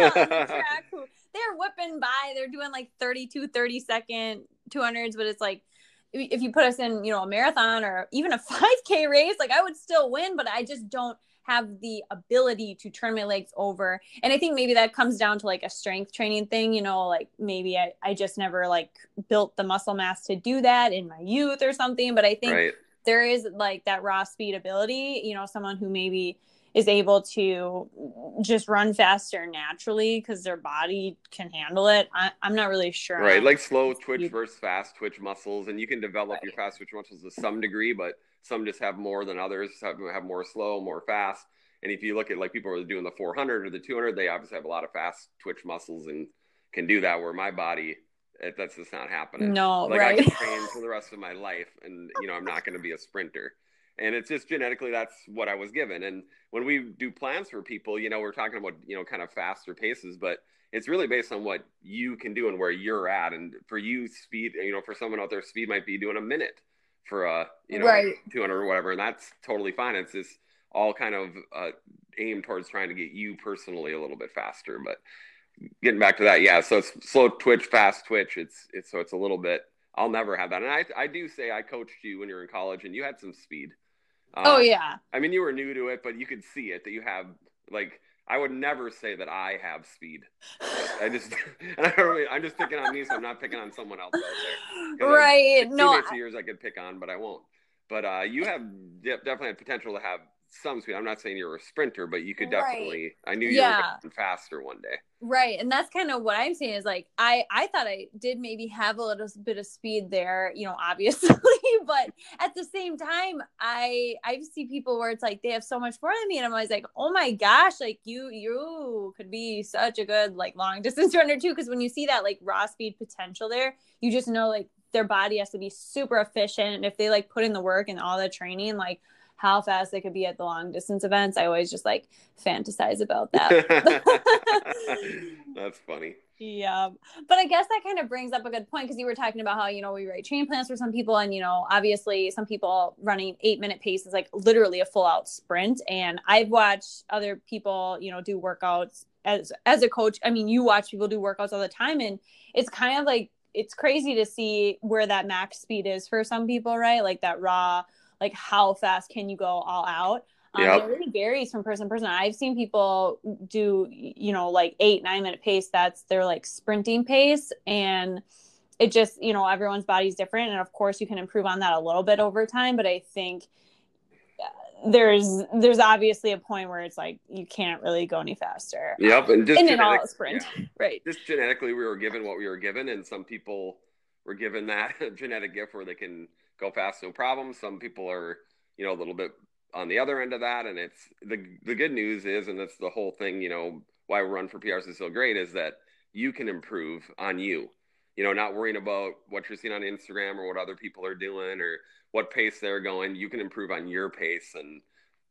track who they're whipping by. They're doing like 32, 30 second two hundreds, but it's like if you put us in you know a marathon or even a <laughs> five k race, like I would still win, but I just don't have the ability to turn my legs over. And i think maybe that comes down to like a strength training thing you know like maybe i, I just never like built the muscle mass to do that in my youth or something. But i think right. there is like that raw speed ability you know someone who maybe is able to just run faster naturally because their body can handle it. I, i'm not really sure. Right like slow twitch versus fast twitch muscles and you can develop Right. your fast twitch muscles to some degree but some just have more than others have, have more slow more fast and if you look at like people who are doing the 400 or the 200 they obviously have a lot of fast twitch muscles and can do that where my body that's just not happening no like I right can <laughs> train for the rest of my life, and you know I'm not going to be a sprinter. And it's just genetically that's what I was given. And when we do plans for people, you know, we're talking about you know kind of faster paces, but it's really based on what you can do and where you're at. And for you, speed, you know, for someone out there, speed might be doing a minute for a you know Right. <laughs> 200 or whatever, and that's totally fine. It's just all kind of uh, aimed towards trying to get you personally a little bit faster, but getting back to that, yeah. So it's slow twitch, fast twitch. It's it's so it's a little bit. I'll never have that, and I I do say I coached you when you were in college, and you had some speed. Uh, oh yeah I mean, you were new to it, but you could see it that you have like. I would never say that I have speed. I just, <laughs> and I don't mean, I'm just picking on me, so I'm not picking on someone else out there. right no yours I could pick on, but I won't. But uh, you have de- definitely had potential to have some speed. I'm not saying you're a sprinter, but you could Right. definitely. I knew you Yeah. were faster one day. Right. And that's kind of what I'm saying is like I I thought I did maybe have a little bit of speed there, you know, <laughs> obviously, but at the same time I I see people where it's like they have so much more than me and I'm always like, "Oh my gosh, like you you could be such a good like long <laughs> distance runner too because when you see that like raw speed potential there, you just know like their body has to be super efficient and if they like put in the work and all the training like how fast they could be at the long distance events. I always just like fantasize about <laughs> that. <laughs> That's funny. Yeah. But I guess that kind of brings up a good point because you were talking about how, you know, we write train plans for some people. And, you know, obviously some people running eight minute pace is like literally a full out sprint. And I've watched other people, you know, do workouts as as a coach. I mean, you watch people do workouts all the time. And it's kind of like it's crazy to see where that max speed is for some people, right? Like that raw, like how fast can you go all out? Um, Yep. It really varies from person to person. I've seen people do, you know, like eight, nine minute pace. That's their like sprinting pace. And it just, you know, everyone's body's different. And of course, you can improve on that a little bit over time. But I think uh, there's there's obviously a point where it's like you can't really go any faster. Yep, and just in an all genetic- sprint. yeah. <laughs> Right. Just genetically, we were given what we were given, and some people were given that <laughs> genetic gift where they can go fast, no problem. Some people are, you know, a little bit on the other end of that, and it's the the good news is, and that's the whole thing, you know, why Run for PRs is so great is that you can improve on you. You know, not worrying about what you're seeing on Instagram or what other people are doing or what pace they're going. You can improve on your pace and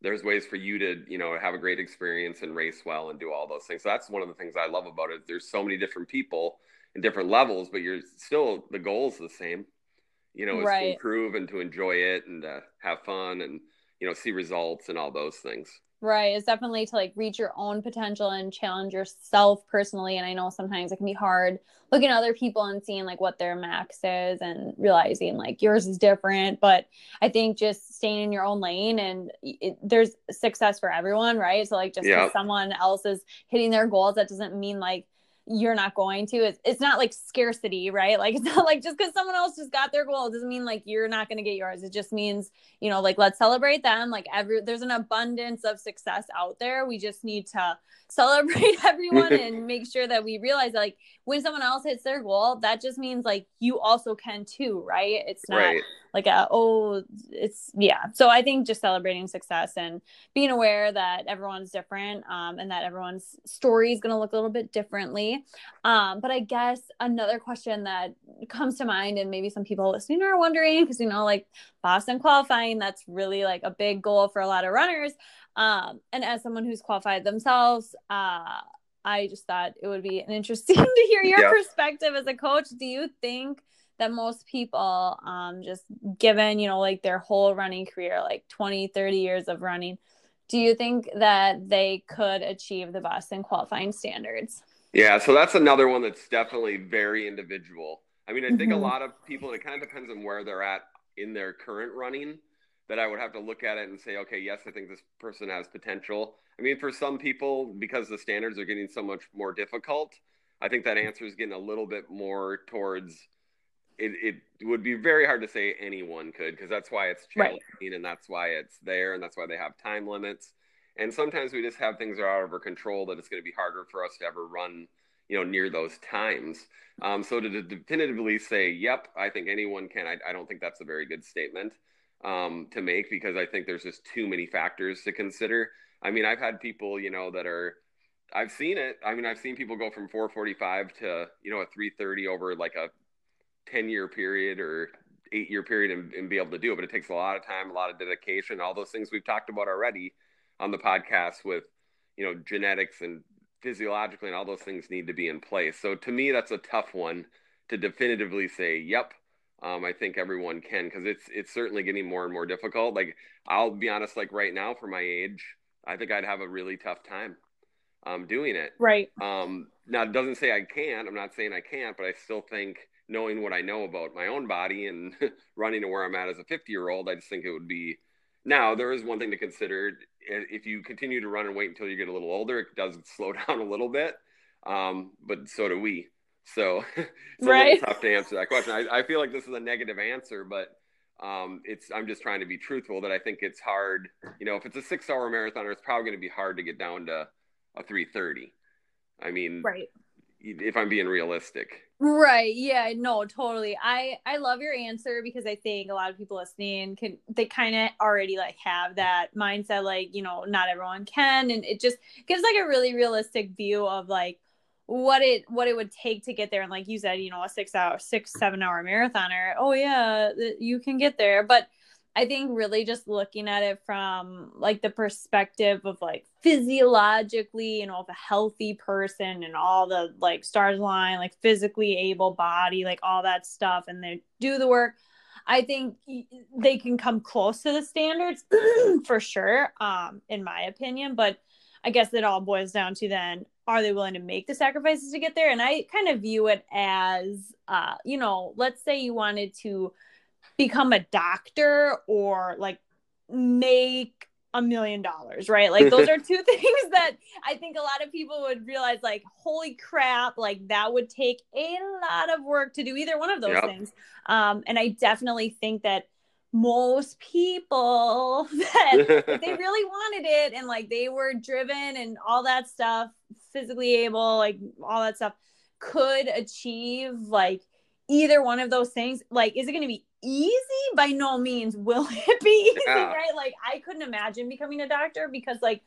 there's ways for you to you know have a great experience and race well and do all those things so that's one of the things i love about it there's so many different people and different levels but you're still the goal's the same you know is to improve and to enjoy it and to have fun and you know see results and all those things Right. It's definitely to like reach your own potential and challenge yourself personally. And I know sometimes it can be hard looking at other people and seeing like what their max is and realizing like yours is different. But I think just staying in your own lane and it, there's success for everyone, right? So like just Yeah. someone else is hitting their goals, that doesn't mean like you're not going to it's, it's not like scarcity right? Like <laughs> it's not like just because someone else just got their goal doesn't mean like you're not going to get yours. It just means you know like let's celebrate them. Like every there's an abundance of success out there. We just need to <laughs> celebrate <laughs> everyone and make sure that we realize that like when someone else hits their goal that just means like you also can too right? It's not right like a, oh it's yeah. So i think just celebrating success and being aware that everyone's different um, and that everyone's story is going to look a little bit differently. Um, but i guess another question that comes to mind and maybe some people listening are wondering because you know like boston qualifying that's really like a big goal for a lot of runners. Um, and as someone who's qualified themselves uh, I just thought it would be an interesting <laughs> to hear your perspective as a coach. Do you think that most people um just given you know like their whole running career like 20 30 years of running do you think that they could achieve the boston qualifying standards? Yeah so that's another one that's definitely very individual. I mean i think mm-hmm. a lot of people it kind of depends on where they're at in their current running that i would have to look at it and say okay yes i think this person has potential. I mean for some people because the standards are getting so much more difficult i think that answer is getting a little bit more towards it, it would be very hard to say anyone could because that's why it's challenging right. and that's why it's there and that's why they have time limits. And sometimes we just have things that are out of our control that it's going to be harder for us to ever run, you know, near those times. Um, so to, definitively say, yep, I think anyone can, I, I don't think that's a very good statement um, to make because I think there's just too many factors to consider. I mean, I've had people, you know, that are, I've seen it. I mean, I've seen people go from 445 to, you know, a 330 over like a 10 year period or eight year period and, and, be able to do it. But it takes a lot of time, a lot of dedication, all those things we've talked about already on the podcast with, you know, genetics and physiologically and all those things need to be in place. So to me, that's a tough one to definitively say, yep, um, I think everyone can because it's it's certainly getting more and more difficult. Like I'll be honest, like right now for my age, I think I'd have a really tough time um, doing it. Right. Um, now it doesn't say I can't. I'm not saying I can't, but I still think knowing what I know about my own body and <laughs> running to where I'm at as a 50 year old, I just think it would be. Now, there is one thing to consider. If you continue to run and wait until you get a little older, it does <laughs> slow <laughs> down a little bit. Um, but so do we. So it's right. tough to answer that question. I, I, feel like this is a negative answer, but um, it's I'm just trying to be truthful that I think it's hard. You know, if it's a six hour marathon, it's probably going to be hard to get down to a 330. I mean, right. If I'm being realistic. Right. Yeah, no, totally. I I love your answer because I think a lot of people listening can they kind of already like have that mindset like, you know, not everyone can and it just gives like a really realistic view of like what it what it would take to get there and like you said, you know, a 6 hour 6 7 hour marathoner. Oh yeah, you can get there. But I think really just looking at it from like the perspective of like physiologically, you know, of a healthy person and all the like stars line, like physically able body, like all that stuff, and they do the work. I think they can come close to the standards <clears throat> for sure, um, in my opinion. But I guess it all boils down to then are they willing to make the sacrifices to get there? And I kind of view it as, uh, you know, let's say you wanted to become a doctor or like make a million dollars, right? Like those <laughs> are two <laughs> things that I think a lot of people would realize like holy crap, like that would take a lot of work to do either one of those yep. things. Um and I definitely think that most people <laughs> that they really wanted it and like they were driven and all that stuff, physically able, like all that stuff could achieve like either one of those things. Like is it going to be easy by no means will <laughs> it be easy yeah. right like i couldn't imagine becoming a doctor because like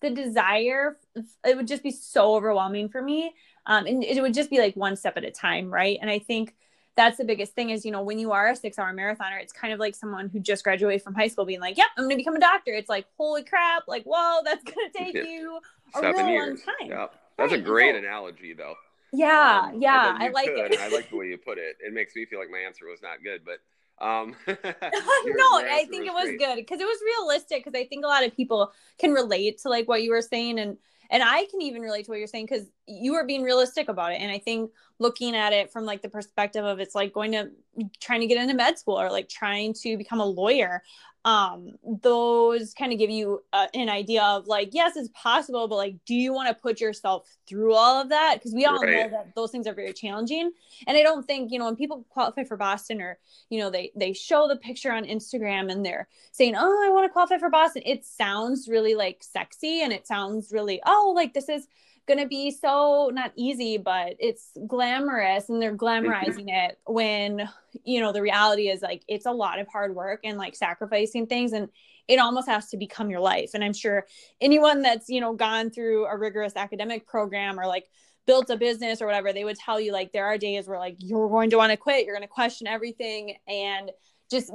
the desire it would just be so overwhelming for me um and it would just be like one step at a time right and i think that's the biggest thing is you know when you are a six hour marathoner it's kind of like someone who just graduated from high school being like yep i'm gonna become a doctor it's like holy crap like whoa that's gonna <laughs> take you a Seven real years. long time yeah. that's right. a great so, analogy though yeah, um, yeah, I like could, it. I like the way you put it. It makes me feel like my answer was not good, but um, <laughs> <laughs> your, no, your I think was it was great. good because it was realistic. Because I think a lot of people can relate to like what you were saying, and and I can even relate to what you're saying because you are being realistic about it. And i think looking at it from like the perspective of it's like going to trying to get into med school or like trying to become a lawyer um those kind of give you uh, an idea of like yes it's possible but like do you want to put yourself through all of that? Because we all right. know that those things are very challenging. And i don't think you know when people qualify for boston or you know they they show the picture on instagram and they're saying oh i want to qualify for boston it sounds really like sexy and it sounds really oh like this is going to be so not easy, but it's glamorous and they're mm-hmm. glamorizing it when, you know, the reality is like it's a lot of hard work and like sacrificing things and it almost has to become your life. And I'm sure anyone that's, you know, gone through a rigorous academic program or like built a business or whatever, they would tell you like there are days where like you're going to want to quit, you're going to question everything and just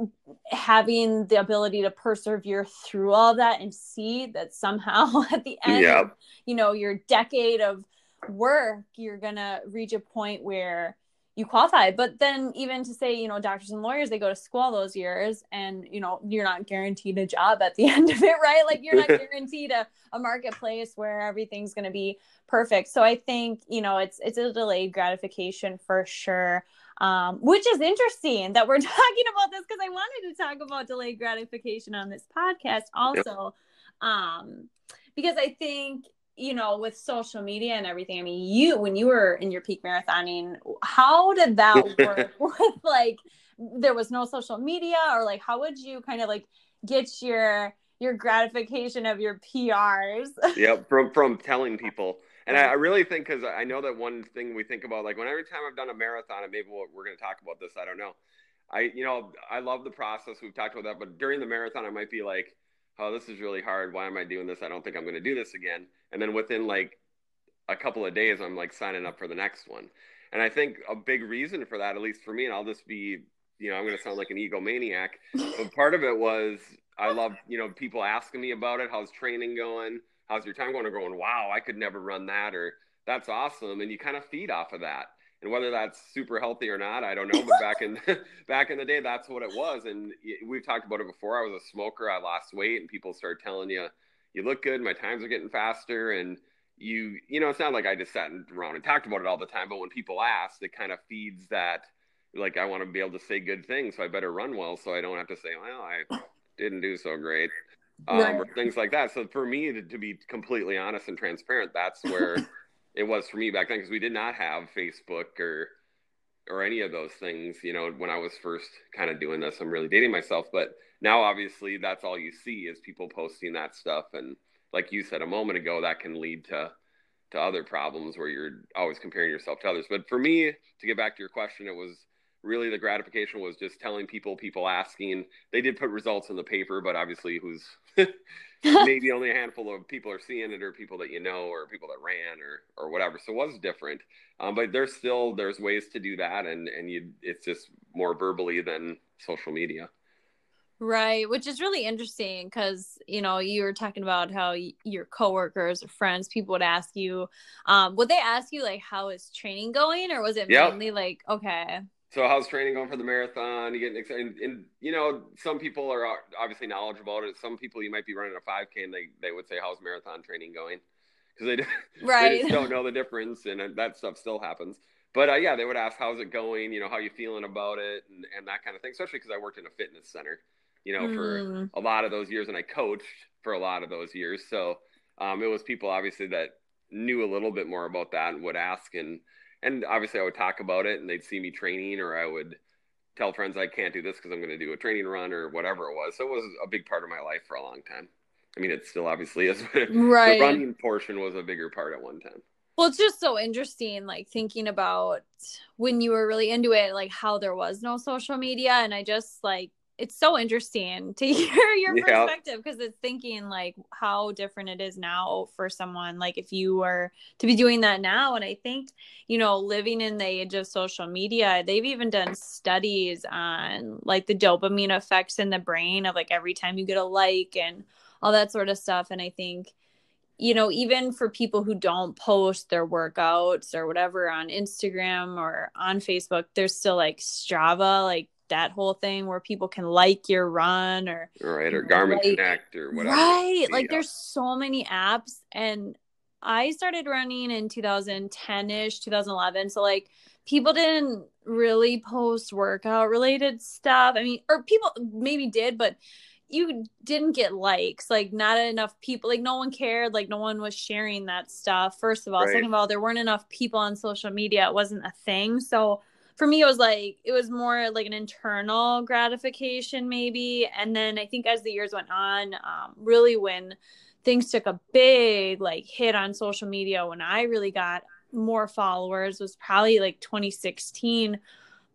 having the ability to persevere through all that and see that somehow <laughs> at the end of, you know your decade of work you're gonna reach a point where you qualify. But then even to say you know doctors and lawyers they go to school all those years and you know you're not guaranteed a job at the <laughs> end of it right? Like you're not <laughs> guaranteed a, a marketplace where everything's going to be perfect. So i think you know it's it's a delayed gratification for sure um, which is interesting that we're <laughs> talking about this because I wanted to talk about delayed gratification on this podcast also. Yep. Um, because I think, you know, with social media and everything, I mean, you, when you were in your peak marathoning, how did that <laughs> work with like, there was no social media or like, how would you kind of like get your, your gratification of your PRs? yep. From, from telling people, and I, I really think because I know that one thing we think about, like when every time I've done a marathon, and maybe we're, we're going to talk about this, I don't know. I, you know, I love the process. We've talked about that, but during the marathon, I might be like, oh, this is really hard. Why am I doing this? I don't think I'm going to do this again. And then within like a couple of days, I'm like signing up for the next one. And I think a big reason for that, at least for me, and I'll just be, you know, I'm going to sound like an egomaniac, but part of it was I love, you know, people asking me about it. How's training going? How's your time going? Or going, wow, I could never run that, or that's awesome, and you kind of feed off of that. And whether that's super healthy or not, I don't know. But back in <laughs> <laughs> back in the day, that's what it was. And we've talked about it before. I was a smoker. I lost weight, and people start telling you, "You look good. My times are getting faster." And you, you know, it's not like I just sat around and talked about it all the time. But when people ask, it kind of feeds that. Like I want to be able to say good things, so I better run well, so I don't have to say, "Well, I didn't do so great." Um, right. or things like that. So for me, to, to be completely honest and transparent, that's where <laughs> it was for me back then because we did not have Facebook or or any of those things. You know, when I was first kind of doing this, I'm really dating myself, but now obviously that's all you see is people posting that stuff, and like you said a moment ago, that can lead to to other problems where you're always comparing yourself to others. But for me, to get back to your question, it was really the gratification was just telling people, people asking. They did put results in the paper, but obviously, who's <laughs> maybe only a handful of people are seeing it, or people that you know, or people that ran, or or whatever. So it was different, um, but there's still there's ways to do that, and and you it's just more verbally than social media. Right, which is really interesting because you know you were talking about how y- your coworkers or friends, people would ask you, um, would they ask you like how is training going, or was it yep. mainly like okay, so how's training going for the marathon? You getting excited? And, and, you know, some people are obviously knowledgeable about it. Some people you might be running a 5K and they, they would say, how's marathon training going? Because they, right. <laughs> they just don't know the difference and that stuff still happens. But uh, yeah, they would ask, how's it going? You know, how you feeling about it and, and that kind of thing, especially because I worked in a fitness center, you know, mm. for a lot of those years and I coached for a lot of those years. So um, it was people obviously that knew a little bit more about that and would ask and, and obviously I would talk about it and they'd see me training or I would tell friends I can't do this because I'm going to do a training run or whatever it was. So it was a big part of my life for a long time. I mean, it still obviously is, but right. the running portion was a bigger part at one time. Well, it's just so interesting, like thinking about when you were really into it, like how there was no social media. And I just like it's so interesting to <laughs> hear your yeah. perspective because it's thinking like how different it is now for someone like if you were to be doing that now and i think you know living in the age of social media they've even done studies on like the dopamine effects in the brain of like every time you get a like and all that sort of stuff and i think you know even for people who don't post their workouts or whatever on instagram or on facebook there's still like strava like that whole thing where people can like your run or right or Garmin like, Connect or whatever. Right. Like there's so many apps and I started running in 2010 ish, 2011. So, like, people didn't really post workout related stuff. I mean, or people maybe did, but you didn't get likes like not enough people like no one cared like no one was sharing that stuff first of all right. second of all there weren't enough people on social media it wasn't a thing so for me it was like it was more like an internal gratification maybe and then i think as the years went on um, really when things took a big like hit on social media when i really got more followers was probably like 2016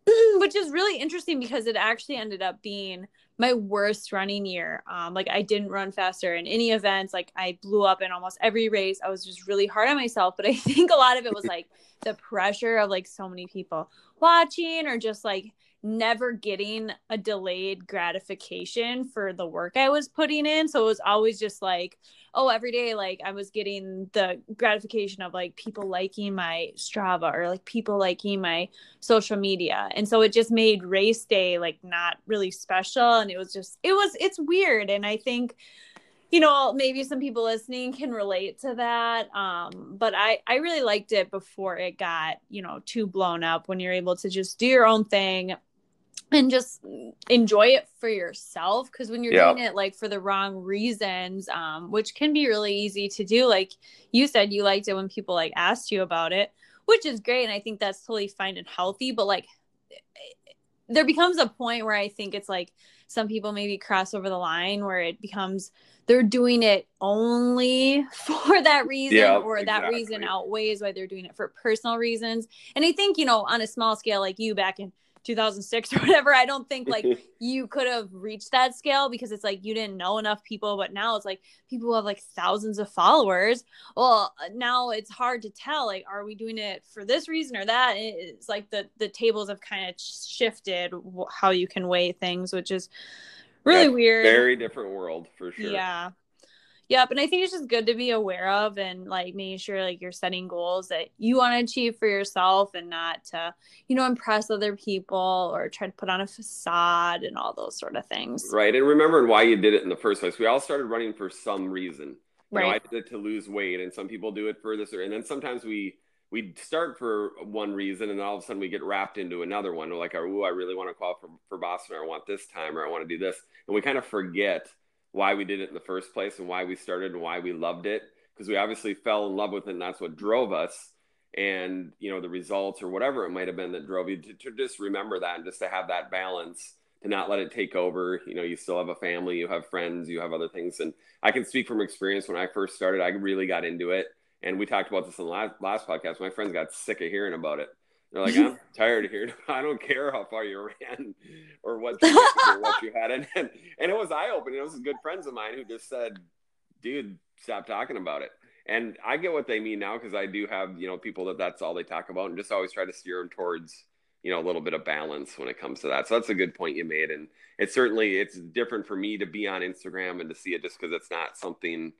<clears throat> which is really interesting because it actually ended up being my worst running year. Um, like I didn't run faster in any events. Like I blew up in almost every race. I was just really hard on myself. But I <laughs> think a lot of it was like the pressure of like so many people watching or just like never getting a delayed gratification for the work I was putting in. So it was always just like, oh, every day, like I was getting the gratification of like people liking my Strava or like people liking my social media. And so it just made race day like not really special. And it was just, it was, it's weird. And I think, you know maybe some people listening can relate to that um, but i i really liked it before it got you know too blown up when you're able to just do your own thing and just enjoy it for yourself because when you're yeah. doing it like for the wrong reasons um which can be really easy to do like you said you liked it when people like asked you about it which is great and i think that's totally fine and healthy but like there becomes a point where i think it's like some people maybe cross over the line where it becomes they're doing it only <laughs> for that reason yeah, or exactly. that reason outweighs why they're doing it for personal reasons. And i think you know on a small scale like you back in 2006 <laughs> or whatever i don't think like <laughs> you could have reached that scale because it's like you didn't know enough people but now it's like people who have like thousands of followers. Well now it's hard to tell like are we doing it for this reason or that? It's like the the tables have kind of shifted how you can weigh things which is really weird very different world for sure yeah Yep. And I think it's just good to be aware of and like making sure like you're setting goals that you want to achieve for yourself and not to, you know, impress other people or try to put on a facade and all those sort of things. Right. And remembering why you did it in the first place. We all started running for some reason. You right. Know, I did it to lose weight and some people do it for this or, and then sometimes we we start for one reason and all of a sudden we get wrapped into another one. We're like, oh, I really want to call for, for Boston or I want this time or I want to do this. And we kind of forget – why we did it in the first place and why we started and why we loved it because we obviously fell in love with it and that's what drove us. And you know the results or whatever it might have been that drove you to, to, just remember that and just to have that balance to not let it take over. You know you still have a family you have friends you have other things. And i can speak from experience. When i first started i really got into it and we talked about this in the last, last podcast my friends got sick of hearing about it they're like, <laughs> I'm tired of hearing. <laughs> I don't care how far you ran <laughs> or what you, or what you had, and, and and it was eye opening. It was good friends of mine who just said, "Dude, stop talking about it." And I get what they mean now because I do have you know people that that's all they talk about, and just always try to steer them towards you know a little bit of balance when it comes to that. So that's a good point you made, and it's certainly it's different for me to be on Instagram and to see it just because it's not something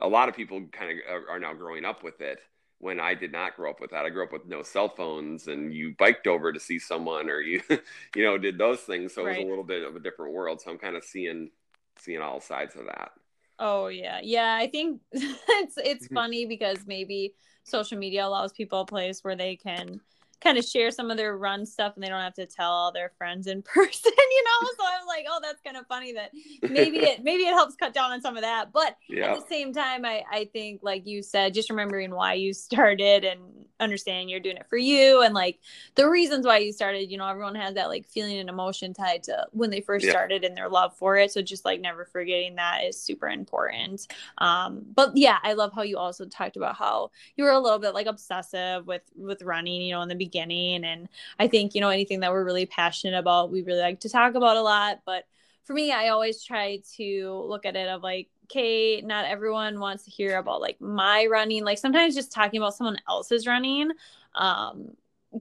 a lot of people kind of are now growing up with it when I did not grow up with that. I grew up with no cell phones and you biked over to see someone or you <laughs> you know did those things so right. it was a little bit of a different world so I'm kind of seeing seeing all sides of that. Oh yeah. Yeah, I think <laughs> it's it's mm-hmm. funny because maybe social media allows people a place where they can kind of share some of their run stuff and they don't have to tell all their friends in <laughs> person, you know? So I was like, oh, that's kind of funny that maybe it <laughs> maybe it helps cut down on some of that. But yeah. at the same time, I, I think like you said, just remembering why you started and understanding you're doing it for you and like the reasons why you started, you know, everyone has that like feeling and emotion tied to when they first yeah. started and their love for it. So just like never forgetting that is super important. Um, but yeah, I love how you also talked about how you were a little bit like obsessive with with running, you know, in the beginning beginning. And I think, you know, anything that we're really passionate about, we really like to talk about a lot. But for me, I always try to look at it of like, okay, not everyone wants to hear about like my running. Like sometimes just talking about someone else's running um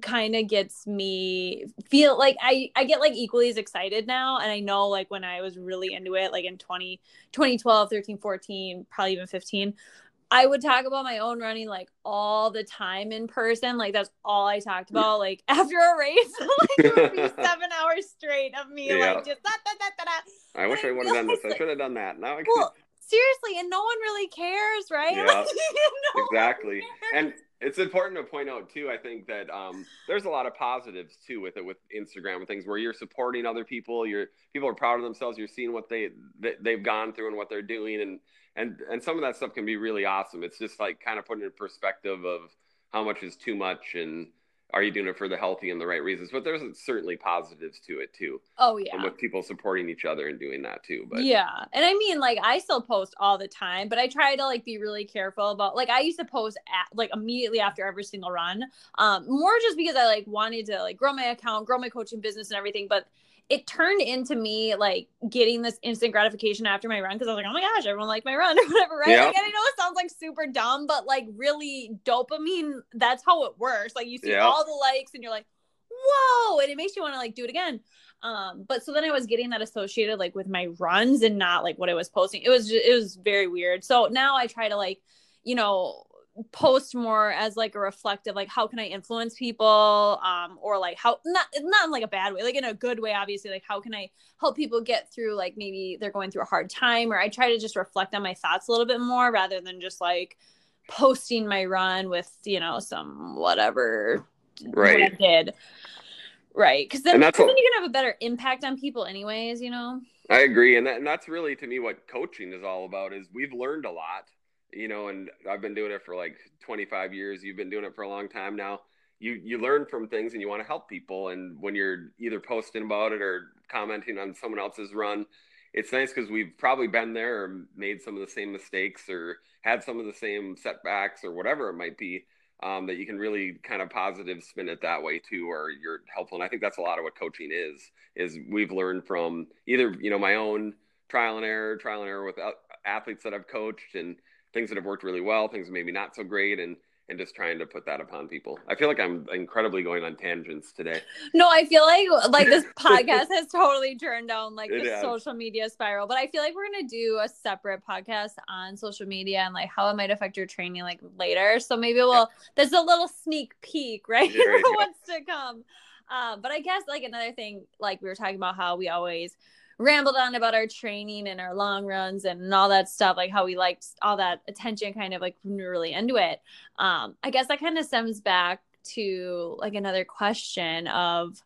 kind of gets me feel like I I get like equally as excited now and I know like when I was really into it like in 20 2012 13 14 probably even 15 I would talk about my own running like all the time in person. Like that's all I talked <laughs> about. Like after a race, <laughs> like it would be <laughs> seven hours straight of me yeah. like just da, da, da, da. I wish I, I would have done this. I should have done that. Now I well, seriously, and no one really cares, right? Yeah, Like, no exactly. And it's important to point out too. I think that um, there's a lot of positives too with it with Instagram and things where you're supporting other people. You're people are proud of themselves. You're seeing what they, they they've gone through and what they're doing, and and and some of that stuff can be really awesome. It's just like kind of putting in perspective of how much is too much and are you doing it for the healthy and the right reasons? But there's certainly positives to it too, oh yeah. and with people supporting each other and doing that too. But yeah and i mean like i still post all the time but i try to like be really careful about like i used to post at, like immediately after every single run um more just because i like wanted to like grow my account grow my coaching business and everything but it turned into me like getting this instant gratification after my run because I was like, oh my gosh, everyone liked my run <laughs> or whatever, right? Yeah. Like, and I know it sounds like super dumb, but like really dopamine, that's how it works. Like you see Yeah. all the likes and you're like, whoa, and it makes you want to like do it again. Um, but so then I was getting that associated like with my runs and not like what I was posting. It was just, it was very weird. So now I try to like, you know, post more as like a reflective like how can i influence people um or like how not not in like a bad way like in a good way obviously like how can i help people get through like maybe they're going through a hard time or i try to just reflect on my thoughts a little bit more rather than just like posting my run with you know some whatever what I Right. did right because then, what- then you can have a better impact on people anyways you know I agree, and that, and that's really to me what coaching is all about. Is we've learned a lot, you know, and I've been doing it for like 25 years. You've been doing it for a long time now. You you learn from things, and you want to help people. And when you're either posting about it or commenting on someone else's run, it's nice because we've probably been there or made some of the same mistakes or had some of the same setbacks or whatever it might be. Um, that you can really kind of positive spin it that way too, or you're helpful. And I think that's a lot of what coaching is. Is we've learned from either you know my own trial and error, trial and error with athletes that I've coached, and things that have worked really well, things maybe not so great, and and just trying to put that upon people. I feel like I'm incredibly going on tangents today. No, I feel like like this <laughs> podcast has totally turned down like It the has. social media spiral. But I feel like we're gonna do a separate podcast on social media and like how it might affect your training like later. So maybe we'll there's a little sneak peek, <laughs> right? There you for what's to come. Um, but I guess like another thing, like we were talking about how we always rambled on about our training and our long runs and all that stuff, like how we liked all that attention kind of like when we were really into it. Um, I guess that kind of stems back to like another question of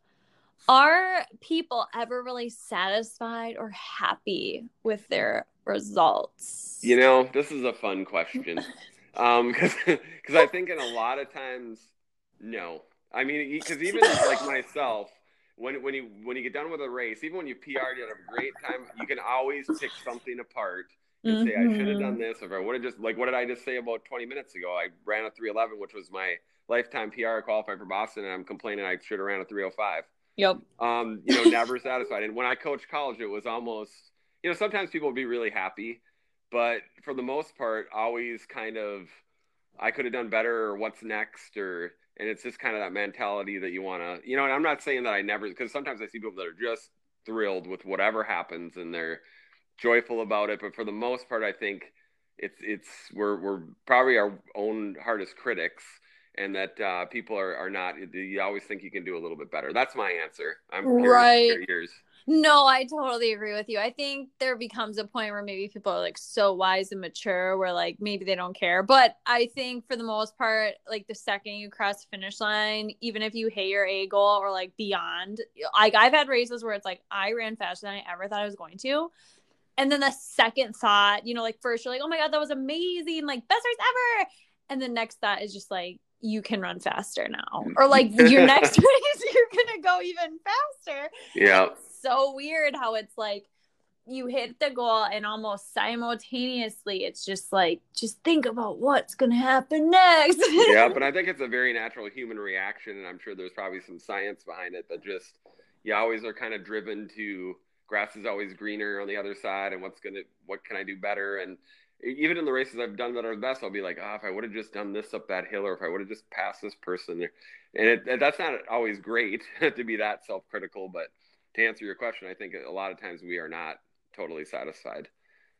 are people ever really satisfied or happy with their results? You know, this is a fun question <laughs> um, because because I think in a lot of times, no. I mean, because even like <laughs> myself, when when you when you get done with a race, even when you PR'd, you had a great time. You can always pick something apart and say, I should have done this, or I would have just like what did I just say about 20 minutes ago? I ran a 311, which was my lifetime PR qualifying for Boston, and I'm complaining I should have ran a 305 Yep. um, you know, never satisfied. And when I coached college, it was almost, you know, sometimes people would be really happy, but for the most part, always kind of, I could have done better, or what's next, or, and it's just kind of that mentality that you want to, you know, and I'm not saying that I never, because sometimes I see people that are just thrilled with whatever happens and they're joyful about it, but for the most part, I think it's, it's, we're, we're probably our own hardest critics and that uh, people are, are not you always think you can do a little bit better. That's my answer. I'm curious Right. yours No, I totally agree with you. I think there becomes a point where maybe people are like so wise and mature where like maybe they don't care. But I think for the most part, like the second you cross the finish line, even if you hit your A goal or like beyond, like I've had races where it's like I ran faster than I ever thought I was going to. And then the second thought, you know, like first you're like, oh my God, that was amazing, like best race ever. And the next thought is just like, you can run faster now. Or like your next <laughs> <laughs> race, you're gonna go even faster yeah so weird how it's like you hit the goal and almost simultaneously it's just like just think about what's gonna happen next <laughs> yeah but i think it's a very natural human reaction and i'm sure there's probably some science behind it that just you always are kind of driven to grass is always greener on the other side and what's gonna what can i do better and even in the races I've done that are the best, I'll be like, oh, if I would have just done this up that hill, or if I would have just passed this person, and it- that's not always great <laughs> to be that self-critical. But to answer your question, I think a lot of times we are not totally satisfied.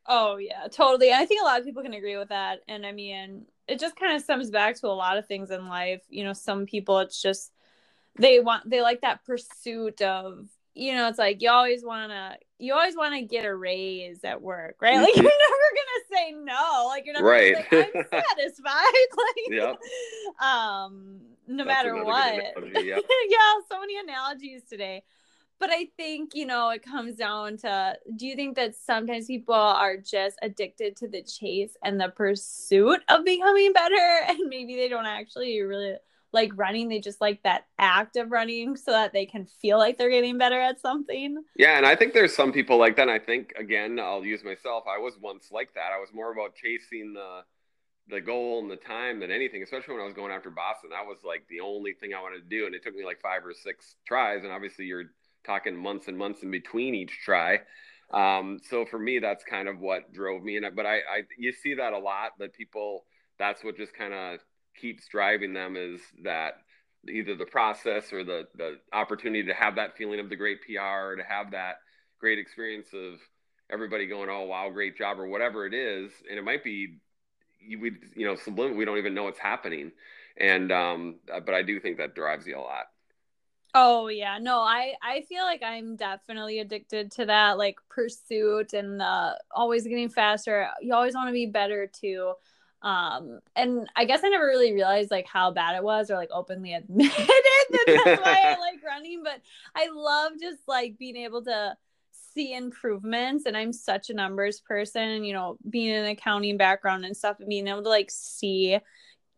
oh yeah totally i think a lot of people can agree with that and i mean it just kind of stems back to a lot of things in life you know some people it's just they want they like that pursuit of you know, it's like you always want to you always want to get a raise at work, right? Like you're never gonna say no. Like you're never Right. gonna say, I'm <laughs> satisfied. <laughs> like, Yep. um, no That's matter what. analogy, yeah. <laughs> yeah, so many analogies today. But I think, you know, it comes down to do you think that sometimes people are just addicted to the chase and the pursuit of becoming better? <laughs> And maybe they don't actually really like running. They just like that act of running so that they can feel like they're getting better at something. Yeah, and I think there's some people like that. And I think again, I'll use myself. I was once like that. I was more about chasing the the goal and the time than anything. Especially when I was going after Boston, that was like the only thing I wanted to do, and it took me like five or six tries. And obviously, you're talking months and months in between each try. Um, so for me, that's kind of what drove me. And but I, I, you see that a lot that people. That's what just kind of keeps driving them is that either the process or the the opportunity to have that feeling of the great PR, to have that great experience of everybody going, "Oh wow, great job," or whatever it is, and it might be you we you know subliminal we don't even know what's happening, and um, but I do think that drives you a lot. Oh yeah, no, I I feel like I'm definitely addicted to that like pursuit and the always getting faster. You always want to be better too. Um, and I guess I never really realized like how bad it was or like openly <laughs> admitted that that's why I <laughs> like running. But I love just like being able to see improvements. And I'm such a numbers person, you know, being in an accounting background and stuff, and being able to like see,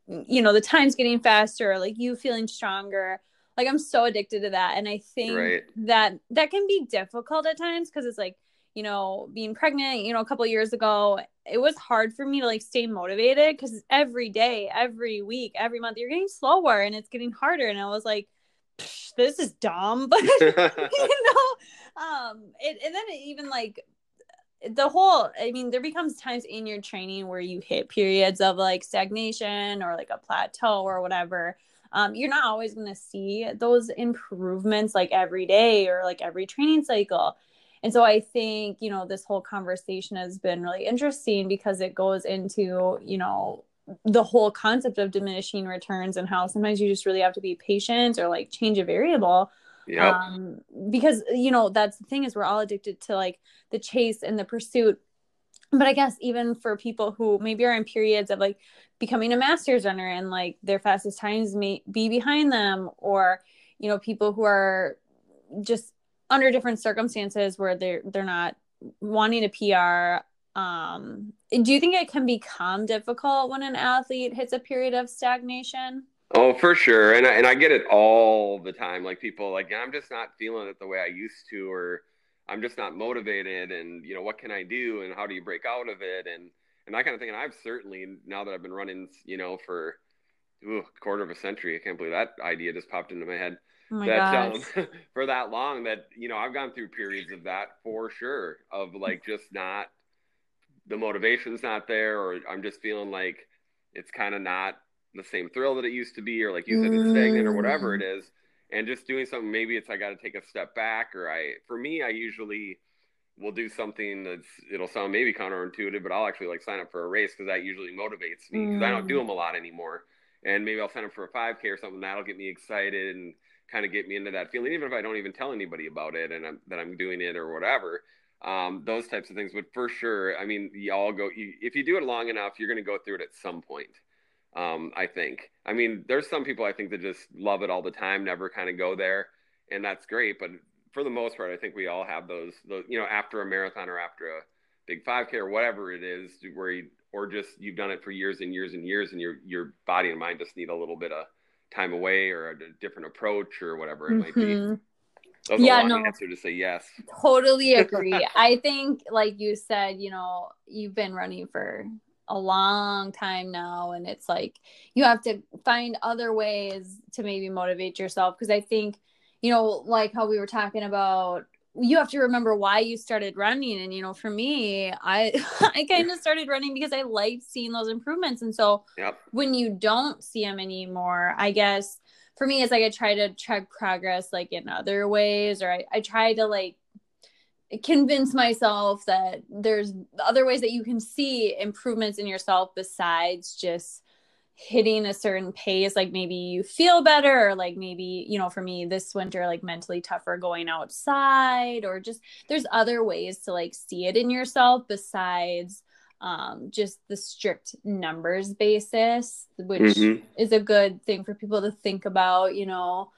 you know, the times getting faster, like you feeling stronger. Like I'm so addicted to that. And I think Right. that that can be difficult at times because it's like, you know, being pregnant, you know, a couple years ago, it was hard for me to like stay motivated because every day, every week, every month, you're getting slower and it's getting harder. And I was like, this is dumb, but <laughs> you <laughs> know, um, it, and then it even like the whole, I mean, there becomes times in your training where you hit periods of like stagnation or like a plateau or whatever. Um, you're not always going to see those improvements like every day or like every training cycle. And so I think, you know, this whole conversation has been really interesting because it goes into, you know, the whole concept of diminishing returns and how sometimes you just really have to be patient or like change a variable. Yep. Um, because, you know, that's the thing is we're all addicted to like the chase and the pursuit. But I guess even for people who maybe are in periods of like becoming a master's runner and like their fastest times may be behind them, or, you know, people who are just under different circumstances where they're they're not wanting a PR. Um, do you think it can become difficult when an athlete hits a period of stagnation? Oh, for sure. And I, and I get it all the time. Like people like, I'm just not feeling it the way I used to, or I'm just not motivated. And, you know, what can I do? And how do you break out of it? And, and that kind of thing. And I've certainly, now that I've been running, you know, for ooh, a quarter of a century, I can't believe that idea just popped into my head. Oh my that um, <laughs> for that long that you know I've gone through periods of that for sure of like just not the motivation's not there or I'm just feeling like it's kind of not the same thrill that it used to be or like you said it's stagnant or whatever it is and just doing something maybe it's I got to take a step back or I for me I usually will do something that's it'll sound maybe counterintuitive but I'll actually like sign up for a race because that usually motivates me because I don't do them a lot anymore and maybe I'll sign up for a 5k or something that'll get me excited and kind of get me into that feeling, even if I don't even tell anybody about it and I'm, that I'm doing it or whatever. Um, those types of things would for sure. I mean, you all go. You, if you do it long enough, you're going to go through it at some point. Um, I think. I mean, there's some people I think that just love it all the time, never kind of go there, and that's great. But for the most part, I think we all have those. Those, you know, after a marathon or after a big 5K or whatever it is, where you or just you've done it for years and years and years, and your your body and mind just need a little bit of time away or a different approach or whatever it might be. Mhm. Was Yeah, no. answer to say yes. Totally <laughs> agree. I think, like you said, you know, you've been running for a long time now, and it's like you have to find other ways to maybe motivate yourself. Because I think, you know, like how we were talking about, you have to remember why you started running. And, you know, for me, I, <laughs> I kind of started running because I liked seeing those improvements. And so, Yep. when you don't see them anymore, I guess for me, it's like I try to track progress like in other ways, or I, I try to like convince myself that there's other ways that you can see improvements in yourself besides just hitting a certain pace like maybe you feel better or like maybe you know for me this winter like mentally tougher going outside or just there's other ways to like see it in yourself besides um just the strict numbers basis which mm-hmm. is a good thing for people to think about you know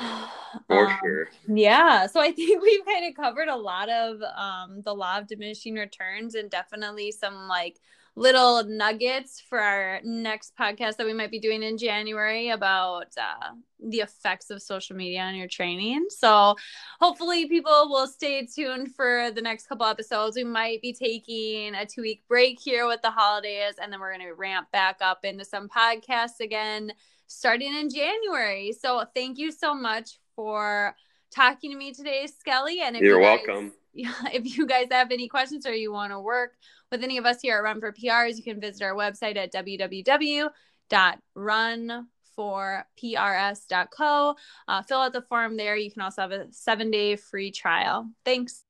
<sighs> for um, sure yeah so i think <laughs> we've kind of covered a lot of um the law of diminishing returns and definitely some like little nuggets for our next podcast that we might be doing in January about uh, the effects of social media on your training. So hopefully people will stay tuned for the next couple episodes. We might be taking a two week break here with the holidays, and then we're going to ramp back up into some podcasts again starting in January. So thank you so much for talking to me today, Skelly. And if you're you guys, welcome. <laughs> If you guys have any questions or you want to work with any of us here at Run for PRs, you can visit our website at www.runforprs.co. Uh, fill out the form there. You can also have a seven day free trial. Thanks.